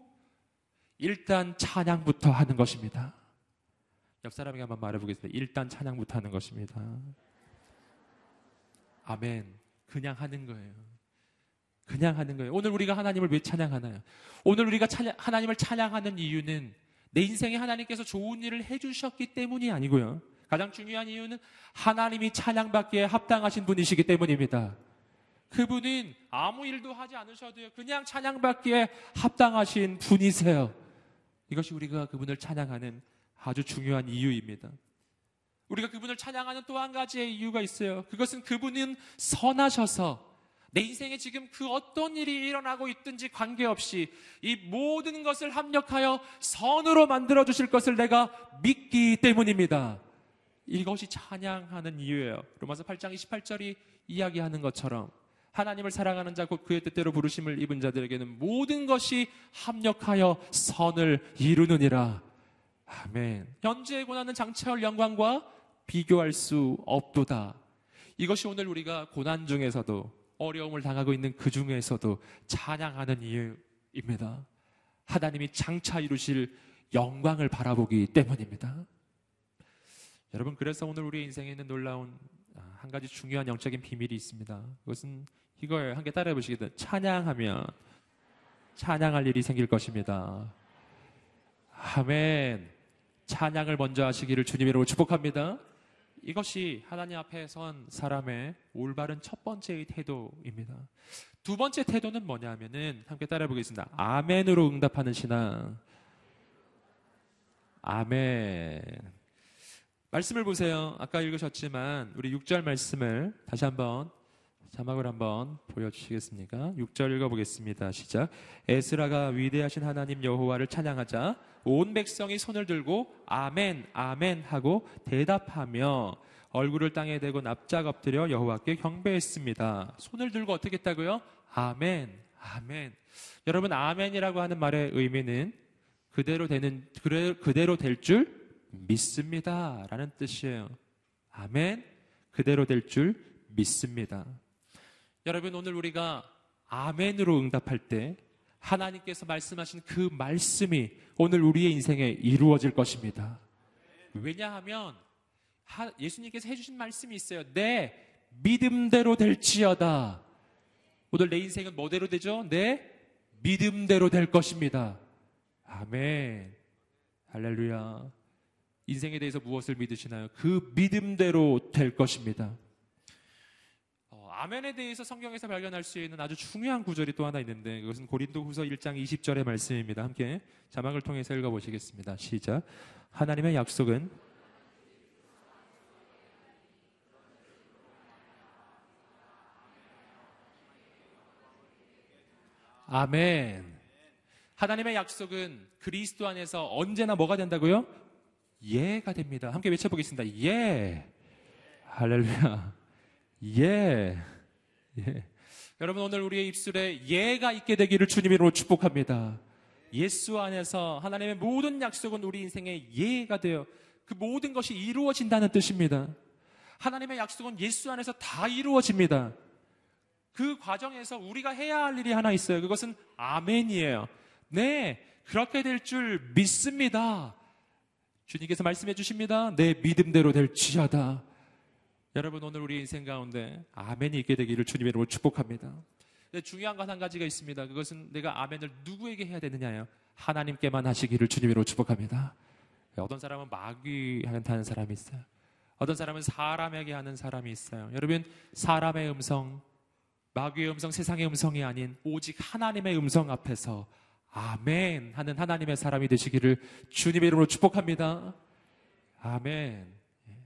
일단 찬양부터 하는 것입니다. 옆 사람에게 한번 말해보겠습니다. 일단 찬양부터 하는 것입니다. 아멘. 그냥 하는 거예요. 그냥 하는 거예요. 오늘 우리가 하나님을 왜 찬양하나요? 오늘 우리가 찬양, 하나님을 찬양하는 이유는 내 인생에 하나님께서 좋은 일을 해주셨기 때문이 아니고요. 가장 중요한 이유는 하나님이 찬양받기에 합당하신 분이시기 때문입니다. 그분은 아무 일도 하지 않으셔도요. 그냥 찬양받기에 합당하신 분이세요. 이것이 우리가 그분을 찬양하는 아주 중요한 이유입니다. 우리가 그분을 찬양하는 또 한 가지의 이유가 있어요. 그것은 그분은 선하셔서 내 인생에 지금 그 어떤 일이 일어나고 있든지 관계없이 이 모든 것을 합력하여 선으로 만들어 주실 것을 내가 믿기 때문입니다. 이것이 찬양하는 이유예요. 로마서 8장 28절이 이야기하는 것처럼 하나님을 사랑하는 자, 곧 그의 뜻대로 부르심을 입은 자들에게는 모든 것이 합력하여 선을 이루느니라. 아멘. 현재에 고난은 장차올 영광과 비교할 수 없도다. 이것이 오늘 우리가 고난 중에서도 어려움을 당하고 있는 그 중에서도 찬양하는 이유입니다. 하나님이 장차 이루실 영광을 바라보기 때문입니다. 여러분, 그래서 오늘 우리 인생에 있는 놀라운 아, 한 가지 중요한 영적인 비밀이 있습니다. 그것은 이걸 함께 따라해 보시겠다. 찬양하면 찬양할 일이 생길 것입니다. 아멘. 찬양을 먼저 하시기를 주님으로 축복합니다. 이것이 하나님 앞에 선 사람의 올바른 첫 번째의 태도입니다. 두 번째 태도는 뭐냐면은 함께 따라해 보겠습니다. 아멘으로 응답하는 신앙. 아멘. 말씀을 보세요. 아까 읽으셨지만 우리 6절 말씀을 다시 한번 자막을 한번 보여주시겠습니까? 6절 읽어보겠습니다. 시작. 에스라가 위대하신 하나님 여호와를 찬양하자 온 백성이 손을 들고 아멘 아멘 하고 대답하며 얼굴을 땅에 대고 납작 엎드려 여호와께 경배했습니다. 손을 들고 어떻게 했다고요? 아멘 아멘. 여러분 아멘이라고 하는 말의 의미는 그대로 되는 그대로 될 줄 믿습니다라는 뜻이에요. 아멘. 그대로 될 줄 믿습니다. 여러분 오늘 우리가 아멘으로 응답할 때 하나님께서 말씀하신 그 말씀이 오늘 우리의 인생에 이루어질 것입니다. 왜냐하면 예수님께서 해주신 말씀이 있어요. 내 믿음대로 될지어다. 오늘 내 인생은 뭐대로 되죠? 내 믿음대로 될 것입니다. 아멘. 할렐루야. 인생에 대해서 무엇을 믿으시나요? 그 믿음대로 될 것입니다. 아멘에 대해서 성경에서 발견할 수 있는 아주 중요한 구절이 또 하나 있는데 그것은 고린도후서 1장 20절의 말씀입니다. 함께 자막을 통해서 읽어 보시겠습니다. 시작. 하나님의 약속은 아멘. 하나님의 약속은 그리스도 안에서 언제나 뭐가 된다고요? 예가 됩니다. 함께 외쳐보겠습니다. 예. 할렐루야. 예. 예. 여러분 오늘 우리의 입술에 예가 있게 되기를 주님으로 축복합니다. 예수 안에서 하나님의 모든 약속은 우리 인생의 예가 되어 그 모든 것이 이루어진다는 뜻입니다. 하나님의 약속은 예수 안에서 다 이루어집니다. 그 과정에서 우리가 해야 할 일이 하나 있어요. 그것은 아멘이에요. 네, 그렇게 될 줄 믿습니다. 주님께서 말씀해 주십니다. 내 믿음대로 될지어다. 여러분 오늘 우리 인생 가운데 아멘이 있게 되기를 주님의 이름으로 축복합니다. 근데 중요한 건한 가지가 있습니다. 그것은 내가 아멘을 누구에게 해야 되느냐요? 하나님께만 하시기를 주님으로 축복합니다. 어떤 사람은 마귀한테 하는 사람이 있어요. 어떤 사람은 사람에게 하는 사람이 있어요. 여러분 사람의 음성, 마귀의 음성, 세상의 음성이 아닌 오직 하나님의 음성 앞에서 아멘 하는 하나님의 사람이 되시기를 주님의 이름으로 축복합니다. 아멘. 예.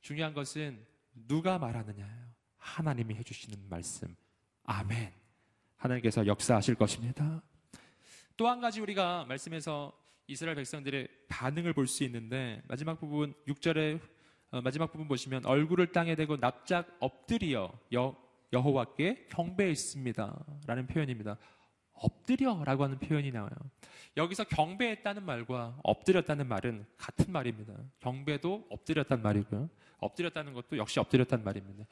중요한 것은 누가 말하느냐요? 하나님이 해주시는 말씀. 아멘. 하나님께서 역사하실 것입니다. 또 한 가지 우리가 말씀에서 이스라엘 백성들의 반응을 볼 수 있는데 마지막 부분 6절의 어, 마지막 부분 보시면 얼굴을 땅에 대고 납작 엎드려 여, 여호와께 경배했습니다. 라는 표현입니다. 엎드려라고 하는 표현이 나와요. 여기서 경배했다는 말과 엎드렸다는 말은 같은 말입니다. 경배도 엎드렸단 말이고요. 엎드렸다는 것도 역시 엎드렸단 말입니다.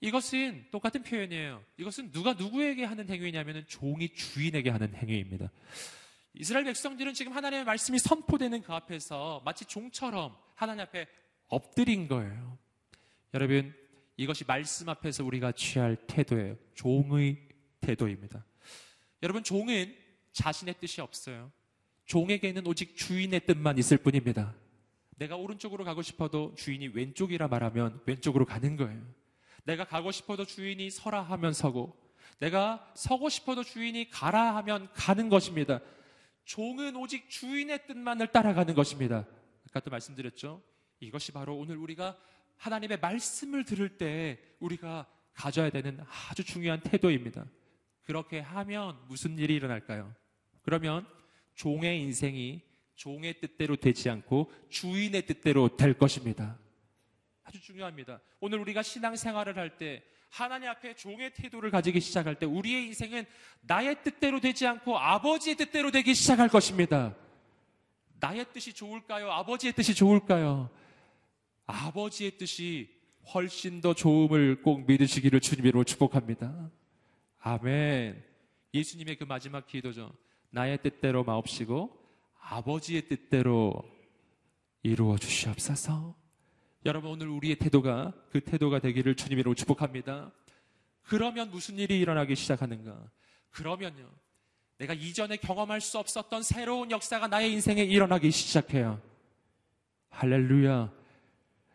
이것은 똑같은 표현이에요. 이것은 누가 누구에게 하는 행위냐면 종이 주인에게 하는 행위입니다. 이스라엘 백성들은 지금 하나님의 말씀이 선포되는 그 앞에서 마치 종처럼 하나님 앞에 엎드린 거예요. 여러분, 이것이 말씀 앞에서 우리가 취할 태도예요. 종의 태도입니다. 여러분, 종은 자신의 뜻이 없어요. 종에게는 오직 주인의 뜻만 있을 뿐입니다. 내가 오른쪽으로 가고 싶어도 주인이 왼쪽이라 말하면 왼쪽으로 가는 거예요. 내가 가고 싶어도 주인이 서라 하면 서고, 내가 서고 싶어도 주인이 가라 하면 가는 것입니다. 종은 오직 주인의 뜻만을 따라가는 것입니다. 아까도 말씀드렸죠. 이것이 바로 오늘 우리가 하나님의 말씀을 들을 때 우리가 가져야 되는 아주 중요한 태도입니다. 그렇게 하면 무슨 일이 일어날까요? 그러면 종의 인생이 종의 뜻대로 되지 않고 주인의 뜻대로 될 것입니다. 아주 중요합니다. 오늘 우리가 신앙생활을 할 때 하나님 앞에 종의 태도를 가지기 시작할 때 우리의 인생은 나의 뜻대로 되지 않고 아버지의 뜻대로 되기 시작할 것입니다. 나의 뜻이 좋을까요? 아버지의 뜻이 좋을까요? 아버지의 뜻이 훨씬 더 좋음을 꼭 믿으시기를 주님으로 축복합니다. 아멘. 예수님의 그 마지막 기도죠. 나의 뜻대로 마옵시고 아버지의 뜻대로 이루어 주시옵소서. 여러분 오늘 우리의 태도가 그 태도가 되기를 주님으로 축복합니다. 그러면 무슨 일이 일어나기 시작하는가? 그러면요. 내가 이전에 경험할 수 없었던 새로운 역사가 나의 인생에 일어나기 시작해요. 할렐루야.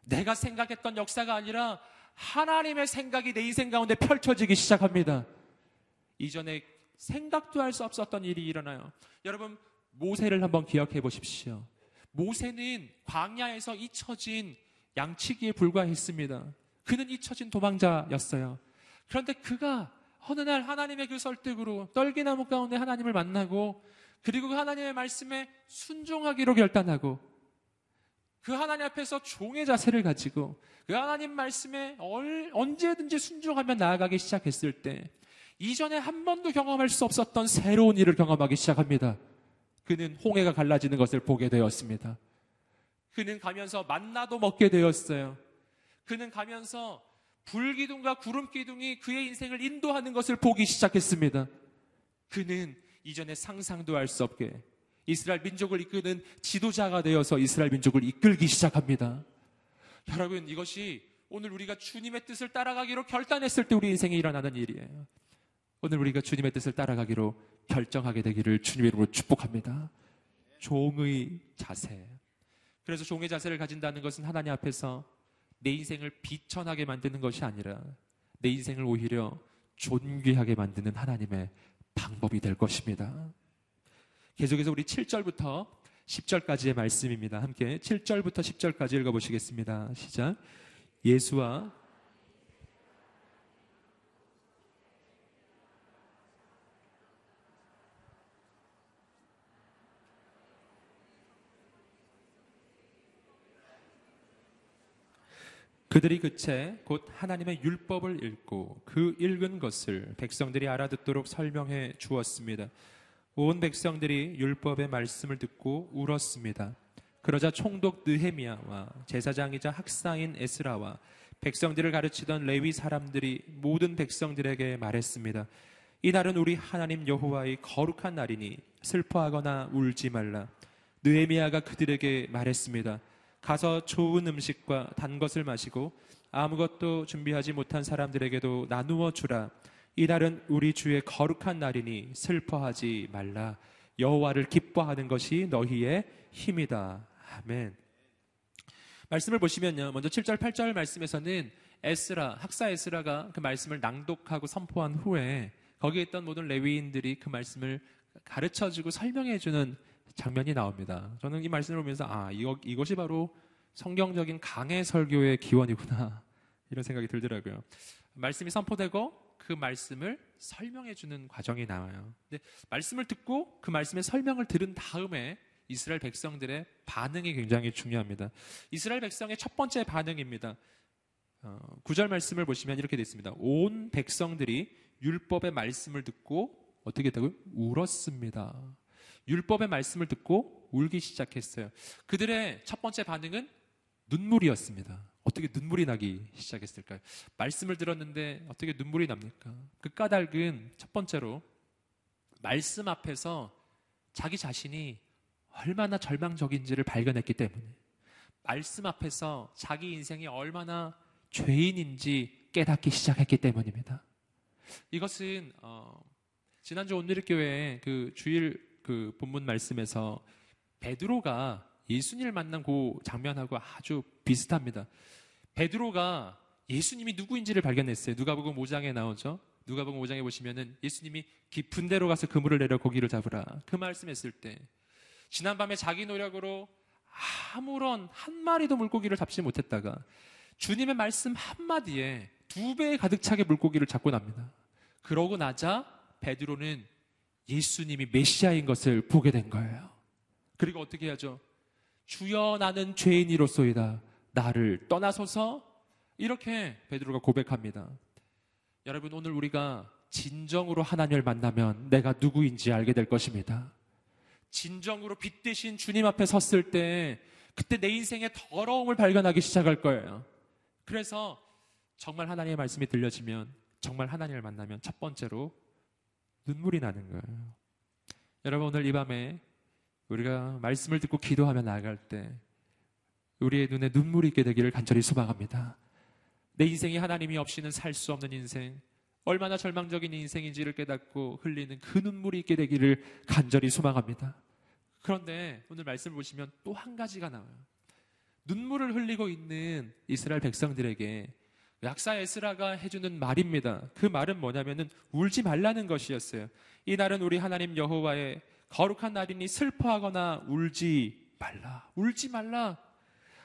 내가 생각했던 역사가 아니라 하나님의 생각이 내 인생 가운데 펼쳐지기 시작합니다. 이전에 생각도 할 수 없었던 일이 일어나요. 여러분, 모세를 한번 기억해 보십시오. 모세는 광야에서 잊혀진 양치기에 불과했습니다. 그는 잊혀진 도망자였어요. 그런데 그가 어느 날 하나님의 그 설득으로 떨기나무 가운데 하나님을 만나고 그리고 그 하나님의 말씀에 순종하기로 결단하고 그 하나님 앞에서 종의 자세를 가지고 그 하나님 말씀에 언제든지 순종하며 나아가기 시작했을 때 이전에 한 번도 경험할 수 없었던 새로운 일을 경험하기 시작합니다. 그는 홍해가 갈라지는 것을 보게 되었습니다. 그는 가면서 만나도 먹게 되었어요. 그는 가면서 불기둥과 구름기둥이 그의 인생을 인도하는 것을 보기 시작했습니다. 그는 이전에 상상도 할 수 없게 이스라엘 민족을 이끄는 지도자가 되어서 이스라엘 민족을 이끌기 시작합니다. 여러분, 이것이 오늘 우리가 주님의 뜻을 따라가기로 결단했을 때 우리 인생에 일어나는 일이에요. 오늘 우리가 주님의 뜻을 따라가기로 결정하게 되기를 주님의 이름으로 축복합니다. 종의 자세. 그래서 종의 자세를 가진다는 것은 하나님 앞에서 내 인생을 비천하게 만드는 것이 아니라 내 인생을 오히려 존귀하게 만드는 하나님의 방법이 될 것입니다. 계속해서 우리 7절부터 10절까지의 말씀입니다. 함께 7절부터 10절까지 읽어보시겠습니다. 시작. 예수와 그들이 그채 곧 하나님의 율법을 읽고 그 읽은 것을 백성들이 알아듣도록 설명해 주었습니다. 온 백성들이 율법의 말씀을 듣고 울었습니다. 그러자 총독 느헤미야와 제사장이자 학사인 에스라와 백성들을 가르치던 레위 사람들이 모든 백성들에게 말했습니다. 이날은 우리 하나님 여호와의 거룩한 날이니 슬퍼하거나 울지 말라. 느헤미야가 그들에게 말했습니다. 가서 좋은 음식과 단 것을 마시고 아무것도 준비하지 못한 사람들에게도 나누어 주라. 이날은 우리 주의 거룩한 날이니 슬퍼하지 말라. 여호와를 기뻐하는 것이 너희의 힘이다. 아멘. 말씀을 보시면요. 먼저 7절, 8절 말씀에서는 에스라, 학사 에스라가 그 말씀을 낭독하고 선포한 후에 거기에 있던 모든 레위인들이 그 말씀을 가르쳐 주고 설명해 주는 장면이 나옵니다. 저는 이 말씀을 보면서 아, 이거, 이것이 바로 성경적인 강해 설교의 기원이구나. 이런 생각이 들더라고요. 말씀이 선포되고 그 말씀을 설명해 주는 과정이 나와요. 근데 말씀을 듣고 그 말씀의 설명을 들은 다음에 이스라엘 백성들의 반응이 굉장히 중요합니다. 이스라엘 백성의 첫 번째 반응입니다. 어, 구절 말씀을 보시면 이렇게 되어 있습니다. 온 백성들이 율법의 말씀을 듣고 어떻게 했다고요? 울었습니다. 율법의 말씀을 듣고 울기 시작했어요. 그들의 첫 번째 반응은 눈물이었습니다. 어떻게 눈물이 나기 시작했을까요? 말씀을 들었는데 어떻게 눈물이 납니까? 그 까닭은 첫 번째로 말씀 앞에서 자기 자신이 얼마나 절망적인지를 발견했기 때문에 말씀 앞에서 자기 인생이 얼마나 죄인인지 깨닫기 시작했기 때문입니다. 이것은 어, 지난주 온누리교회 그 주일 그 본문 말씀에서 베드로가 예수님을 만난 그 장면하고 아주 비슷합니다. 베드로가 예수님이 누구인지를 발견했어요. 누가복음 5장에 나오죠. 누가복음 5장에 보시면은 예수님이 깊은 데로 가서 그물을 내려 고기를 잡으라. 그 말씀했을 때 지난밤에 자기 노력으로 아무런 한 마리도 물고기를 잡지 못했다가 주님의 말씀 한마디에 두 배에 가득 차게 물고기를 잡고 납니다. 그러고 나자 베드로는 예수님이 메시아인 것을 보게 된 거예요. 그리고 어떻게 하죠? 주여 나는 죄인이로소이다. 나를 떠나소서 이렇게 베드로가 고백합니다. 여러분 오늘 우리가 진정으로 하나님을 만나면 내가 누구인지 알게 될 것입니다. 진정으로 빛 대신 주님 앞에 섰을 때 그때 내 인생의 더러움을 발견하기 시작할 거예요. 그래서 정말 하나님의 말씀이 들려지면 정말 하나님을 만나면 첫 번째로 눈물이 나는 거예요. 여러분 오늘 이 밤에 우리가 말씀을 듣고 기도하며 나아갈 때 우리의 눈에 눈물이 있게 되기를 간절히 소망합니다. 내 인생이 하나님이 없이는 살 수 없는 인생, 얼마나 절망적인 인생인지를 깨닫고 흘리는 그 눈물이 있게 되기를 간절히 소망합니다. 그런데 오늘 말씀을 보시면 또 한 가지가 나와요. 눈물을 흘리고 있는 이스라엘 백성들에게 약사 에스라가 해주는 말입니다. 그 말은 뭐냐면은 울지 말라는 것이었어요. 이 날은 우리 하나님 여호와의 거룩한 날이니 슬퍼하거나 울지 말라. 울지 말라.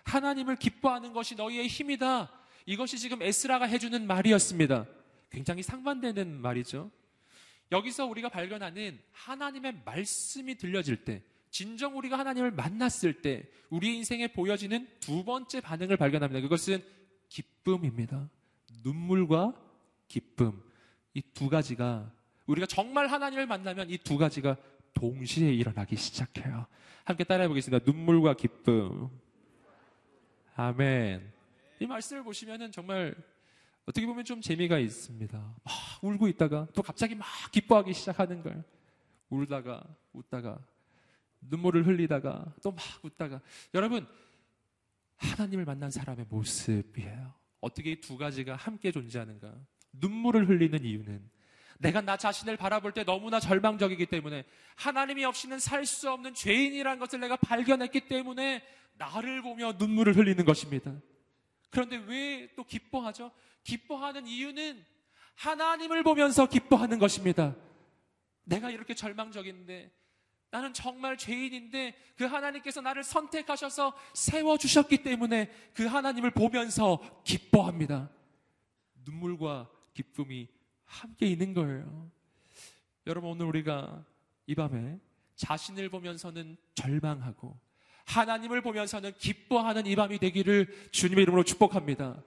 하나님을 기뻐하는 것이 너희의 힘이다. 이것이 지금 에스라가 해주는 말이었습니다. 굉장히 상반되는 말이죠. 여기서 우리가 발견하는 하나님의 말씀이 들려질 때, 진정 우리가 하나님을 만났을 때, 우리 인생에 보여지는 두 번째 반응을 발견합니다. 그것은 기쁨입니다. 눈물과 기쁨. 이 두 가지가 우리가 정말 하나님을 만나면 이 두 가지가 동시에 일어나기 시작해요. 함께 따라해 보겠습니다. 눈물과 기쁨. 아멘. 이 말씀을 보시면은 정말 어떻게 보면 좀 재미가 있습니다. 막 울고 있다가 또 갑자기 막 기뻐하기 시작하는 걸. 울다가 웃다가 눈물을 흘리다가 또 막 웃다가 여러분 하나님을 만난 사람의 모습이에요. 어떻게 이 두 가지가 함께 존재하는가? 눈물을 흘리는 이유는 내가 나 자신을 바라볼 때 너무나 절망적이기 때문에 하나님이 없이는 살 수 없는 죄인이라는 것을 내가 발견했기 때문에 나를 보며 눈물을 흘리는 것입니다. 그런데 왜 또 기뻐하죠? 기뻐하는 이유는 하나님을 보면서 기뻐하는 것입니다. 내가 이렇게 절망적인데 나는 정말 죄인인데 그 하나님께서 나를 선택하셔서 세워주셨기 때문에 그 하나님을 보면서 기뻐합니다. 눈물과 기쁨이 함께 있는 거예요. 여러분, 오늘 우리가 이 밤에 자신을 보면서는 절망하고 하나님을 보면서는 기뻐하는 이 밤이 되기를 주님의 이름으로 축복합니다.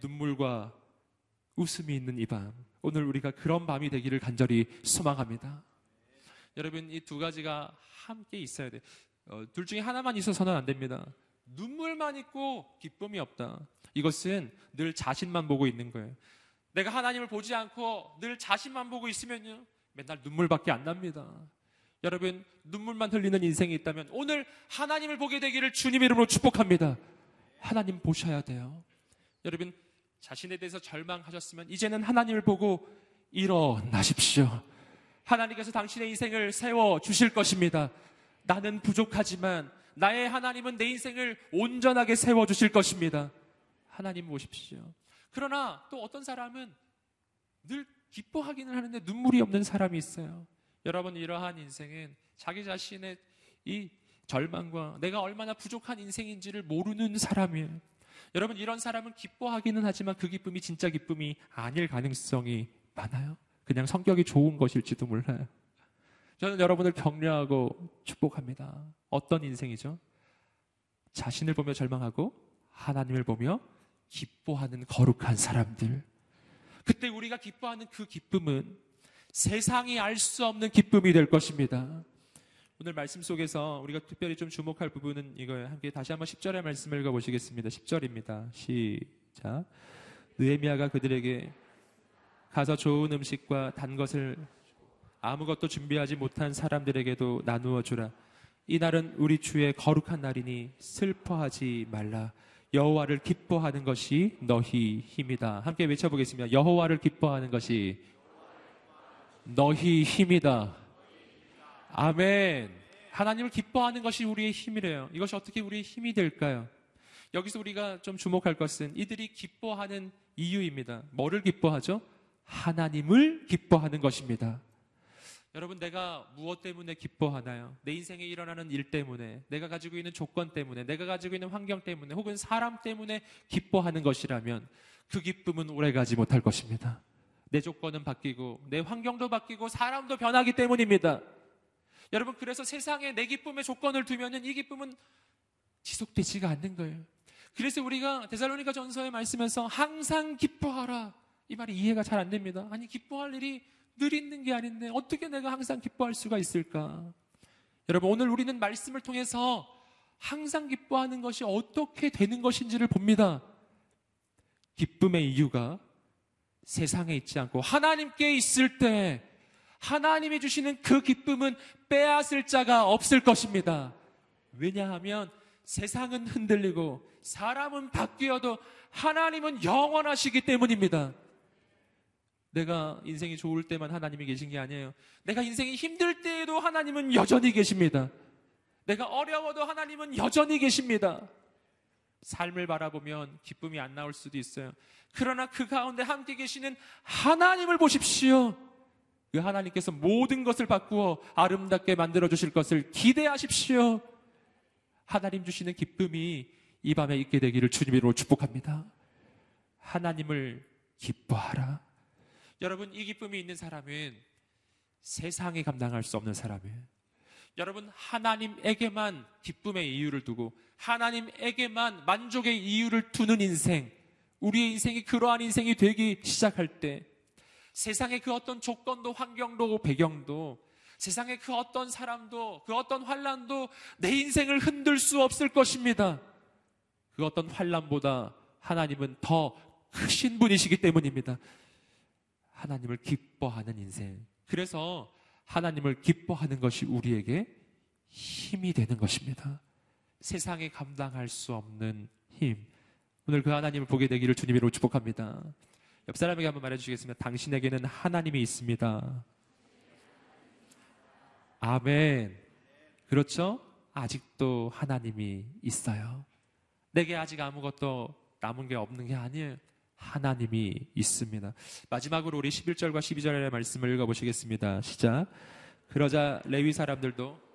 눈물과 웃음이 있는 이 밤. 오늘 우리가 그런 밤이 되기를 간절히 소망합니다. 여러분 이 두 가지가 함께 있어야 돼. 어, 둘 중에 하나만 있어서는 안 됩니다. 눈물만 있고 기쁨이 없다. 이것은 늘 자신만 보고 있는 거예요. 내가 하나님을 보지 않고 늘 자신만 보고 있으면요. 맨날 눈물밖에 안 납니다. 여러분, 눈물만 흘리는 인생이 있다면 오늘 하나님을 보게 되기를 주님 이름으로 축복합니다. 하나님 보셔야 돼요. 여러분, 자신에 대해서 절망하셨으면 이제는 하나님을 보고 일어나십시오. 하나님께서 당신의 인생을 세워 주실 것입니다. 나는 부족하지만 나의 하나님은 내 인생을 온전하게 세워 주실 것입니다. 하나님 보십시오. 그러나 또 어떤 사람은 늘 기뻐하기는 하는데 눈물이 없는 사람이 있어요. 여러분 이러한 인생은 자기 자신의 이 절망과 내가 얼마나 부족한 인생인지를 모르는 사람이에요. 여러분 이런 사람은 기뻐하기는 하지만 그 기쁨이 진짜 기쁨이 아닐 가능성이 많아요. 그냥 성격이 좋은 것일지도 몰라요. 저는 여러분을 격려하고 축복합니다. 어떤 인생이죠? 자신을 보며 절망하고 하나님을 보며 기뻐하는 거룩한 사람들. 그때 우리가 기뻐하는 그 기쁨은 세상이 알 수 없는 기쁨이 될 것입니다. 오늘 말씀 속에서 우리가 특별히 좀 주목할 부분은 이거예요. 함께 다시 한번 10절의 말씀을 읽어보시겠습니다. 10절입니다. 시작. 느헤미야가 그들에게 가서 좋은 음식과 단 것을 아무것도 준비하지 못한 사람들에게도 나누어 주라. 이 날은 우리 주의 거룩한 날이니 슬퍼하지 말라. 여호와를 기뻐하는 것이 너희 힘이다. 함께 외쳐보겠습니다. 여호와를 기뻐하는 것이 너희 힘이다. 아멘. 하나님을 기뻐하는 것이 우리의 힘이래요. 이것이 어떻게 우리의 힘이 될까요? 여기서 우리가 좀 주목할 것은 이들이 기뻐하는 이유입니다. 뭐를 기뻐하죠? 하나님을 기뻐하는 것입니다. 여러분, 내가 무엇 때문에 기뻐하나요? 내 인생에 일어나는 일 때문에, 내가 가지고 있는 조건 때문에, 내가 가지고 있는 환경 때문에, 혹은 사람 때문에 기뻐하는 것이라면 그 기쁨은 오래가지 못할 것입니다. 내 조건은 바뀌고, 내 환경도 바뀌고, 사람도 변하기 때문입니다. 여러분, 그래서 세상에 내 기쁨의 조건을 두면은 이 기쁨은 지속되지가 않는 거예요. 그래서 우리가 데살로니가 전서에 말씀에서 항상 기뻐하라. 이 말이 이해가 잘 안 됩니다. 아니, 기뻐할 일이 늘 있는 게 아닌데 어떻게 내가 항상 기뻐할 수가 있을까? 여러분, 오늘 우리는 말씀을 통해서 항상 기뻐하는 것이 어떻게 되는 것인지를 봅니다. 기쁨의 이유가 세상에 있지 않고 하나님께 있을 때 하나님이 주시는 그 기쁨은 빼앗을 자가 없을 것입니다. 왜냐하면 세상은 흔들리고 사람은 바뀌어도 하나님은 영원하시기 때문입니다. 내가 인생이 좋을 때만 하나님이 계신 게 아니에요. 내가 인생이 힘들 때에도 하나님은 여전히 계십니다. 내가 어려워도 하나님은 여전히 계십니다. 삶을 바라보면 기쁨이 안 나올 수도 있어요. 그러나 그 가운데 함께 계시는 하나님을 보십시오. 그 하나님께서 모든 것을 바꾸어 아름답게 만들어 주실 것을 기대하십시오. 하나님 주시는 기쁨이 이 밤에 있게 되기를 주님으로 축복합니다. 하나님을 기뻐하라. 여러분, 이 기쁨이 있는 사람은 세상이 감당할 수 없는 사람이에요. 여러분, 하나님에게만 기쁨의 이유를 두고 하나님에게만 만족의 이유를 두는 인생, 우리의 인생이 그러한 인생이 되기 시작할 때 세상의 그 어떤 조건도 환경도 배경도 세상의 그 어떤 사람도 그 어떤 환란도 내 인생을 흔들 수 없을 것입니다. 그 어떤 환란보다 하나님은 더 크신 분이시기 때문입니다. 하나님을 기뻐하는 인생. 그래서 하나님을 기뻐하는 것이 우리에게 힘이 되는 것입니다. 세상에 감당할 수 없는 힘. 오늘 그 하나님을 보게 되기를 주님으로 축복합니다. 옆 사람에게 한번 말해 주시겠습니다. 당신에게는 하나님이 있습니다. 아멘. 그렇죠? 아직도 하나님이 있어요. 내게 아직 아무것도 남은 게 없는 게 아니에요. 하나님이 있습니다. 마지막으로 우리 11절과 12절의 말씀을 읽어보시겠습니다. 시작. 그러자 레위 사람들도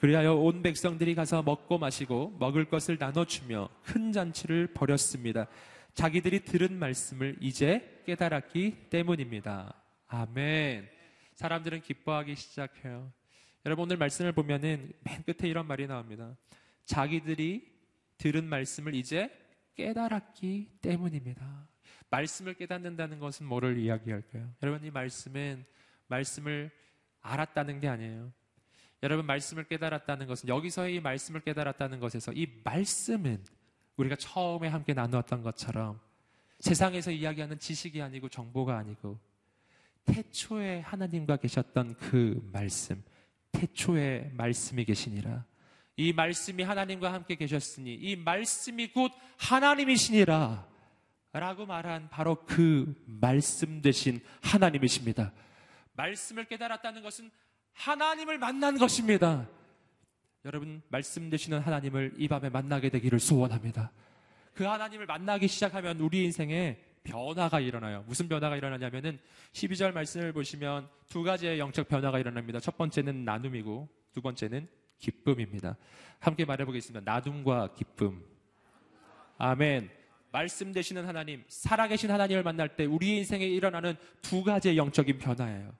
그리하여 온 백성들이 가서 먹고 마시고 먹을 것을 나눠주며 큰 잔치를 벌였습니다. 자기들이 들은 말씀을 이제 깨달았기 때문입니다. 아멘. 사람들은 기뻐하기 시작해요. 여러분 오늘 말씀을 보면은 맨 끝에 이런 말이 나옵니다. 자기들이 들은 말씀을 이제 깨달았기 때문입니다. 말씀을 깨닫는다는 것은 뭐를 이야기할까요? 여러분 이 말씀은 말씀을 알았다는 게 아니에요. 여러분 말씀을 깨달았다는 것은 여기서의 이 말씀을 깨달았다는 것에서 이 말씀은 우리가 처음에 함께 나누었던 것처럼 세상에서 이야기하는 지식이 아니고 정보가 아니고 태초에 하나님과 계셨던 그 말씀, 태초에 말씀이 계시니라. 이 말씀이 하나님과 함께 계셨으니 이 말씀이 곧 하나님이시니라. 라고 말한 바로 그 말씀 되신 하나님이십니다. 말씀을 깨달았다는 것은 하나님을 만난 것입니다. 여러분, 말씀 되시는 하나님을 이 밤에 만나게 되기를 소원합니다. 그 하나님을 만나기 시작하면 우리 인생에 변화가 일어나요. 무슨 변화가 일어나냐면은 12절 말씀을 보시면 두 가지의 영적 변화가 일어납니다. 첫 번째는 나눔이고 두 번째는 기쁨입니다. 함께 말해보겠습니다. 나둠과 기쁨. 아멘. 말씀 되시는 하나님, 살아계신 하나님을 만날 때 우리의 인생에 일어나는 두 가지의 영적인 변화예요.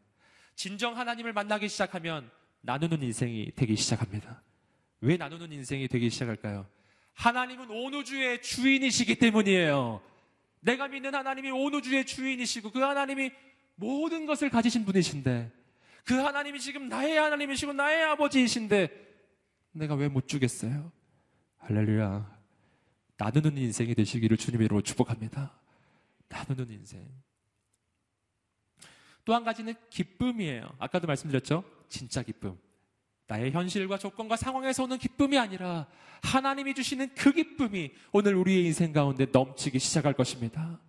진정 하나님을 만나기 시작하면 나누는 인생이 되기 시작합니다. 왜 나누는 인생이 되기 시작할까요? 하나님은 온 우주의 주인이시기 때문이에요. 내가 믿는 하나님이 온 우주의 주인이시고 그 하나님이 모든 것을 가지신 분이신데 그 하나님이 지금 나의 하나님이시고 나의 아버지이신데 내가 왜 못 주겠어요? 할렐루야. 나누는 인생이 되시기를 주님의 이름으로 축복합니다. 나누는 인생. 또 한 가지는 기쁨이에요. 아까도 말씀드렸죠? 진짜 기쁨. 나의 현실과 조건과 상황에서 오는 기쁨이 아니라 하나님이 주시는 그 기쁨이 오늘 우리의 인생 가운데 넘치기 시작할 것입니다.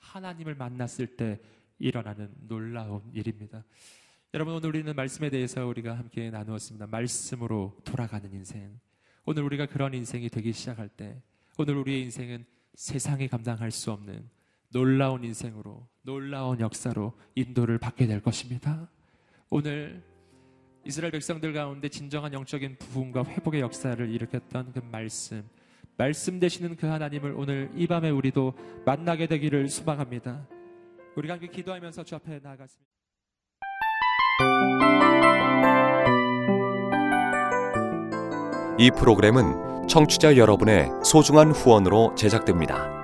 하나님을 만났을 때 일어나는 놀라운 일입니다. 여러분 오늘 우리는 말씀에 대해서 우리가 함께 나누었습니다. 말씀으로 돌아가는 인생. 오늘 우리가 그런 인생이 되기 시작할 때 오늘 우리의 인생은 세상이 감당할 수 없는 놀라운 인생으로 놀라운 역사로 인도를 받게 될 것입니다. 오늘 이스라엘 백성들 가운데 진정한 영적인 부흥과 회복의 역사를 일으켰던 그 말씀, 말씀 되시는 그 하나님을 오늘 이 밤에 우리도 만나게 되기를 소망합니다. 우리가 함께 기도하면서 주 앞에 나아갔습니다. 이 프로그램은 청취자 여러분의 소중한 후원으로 제작됩니다.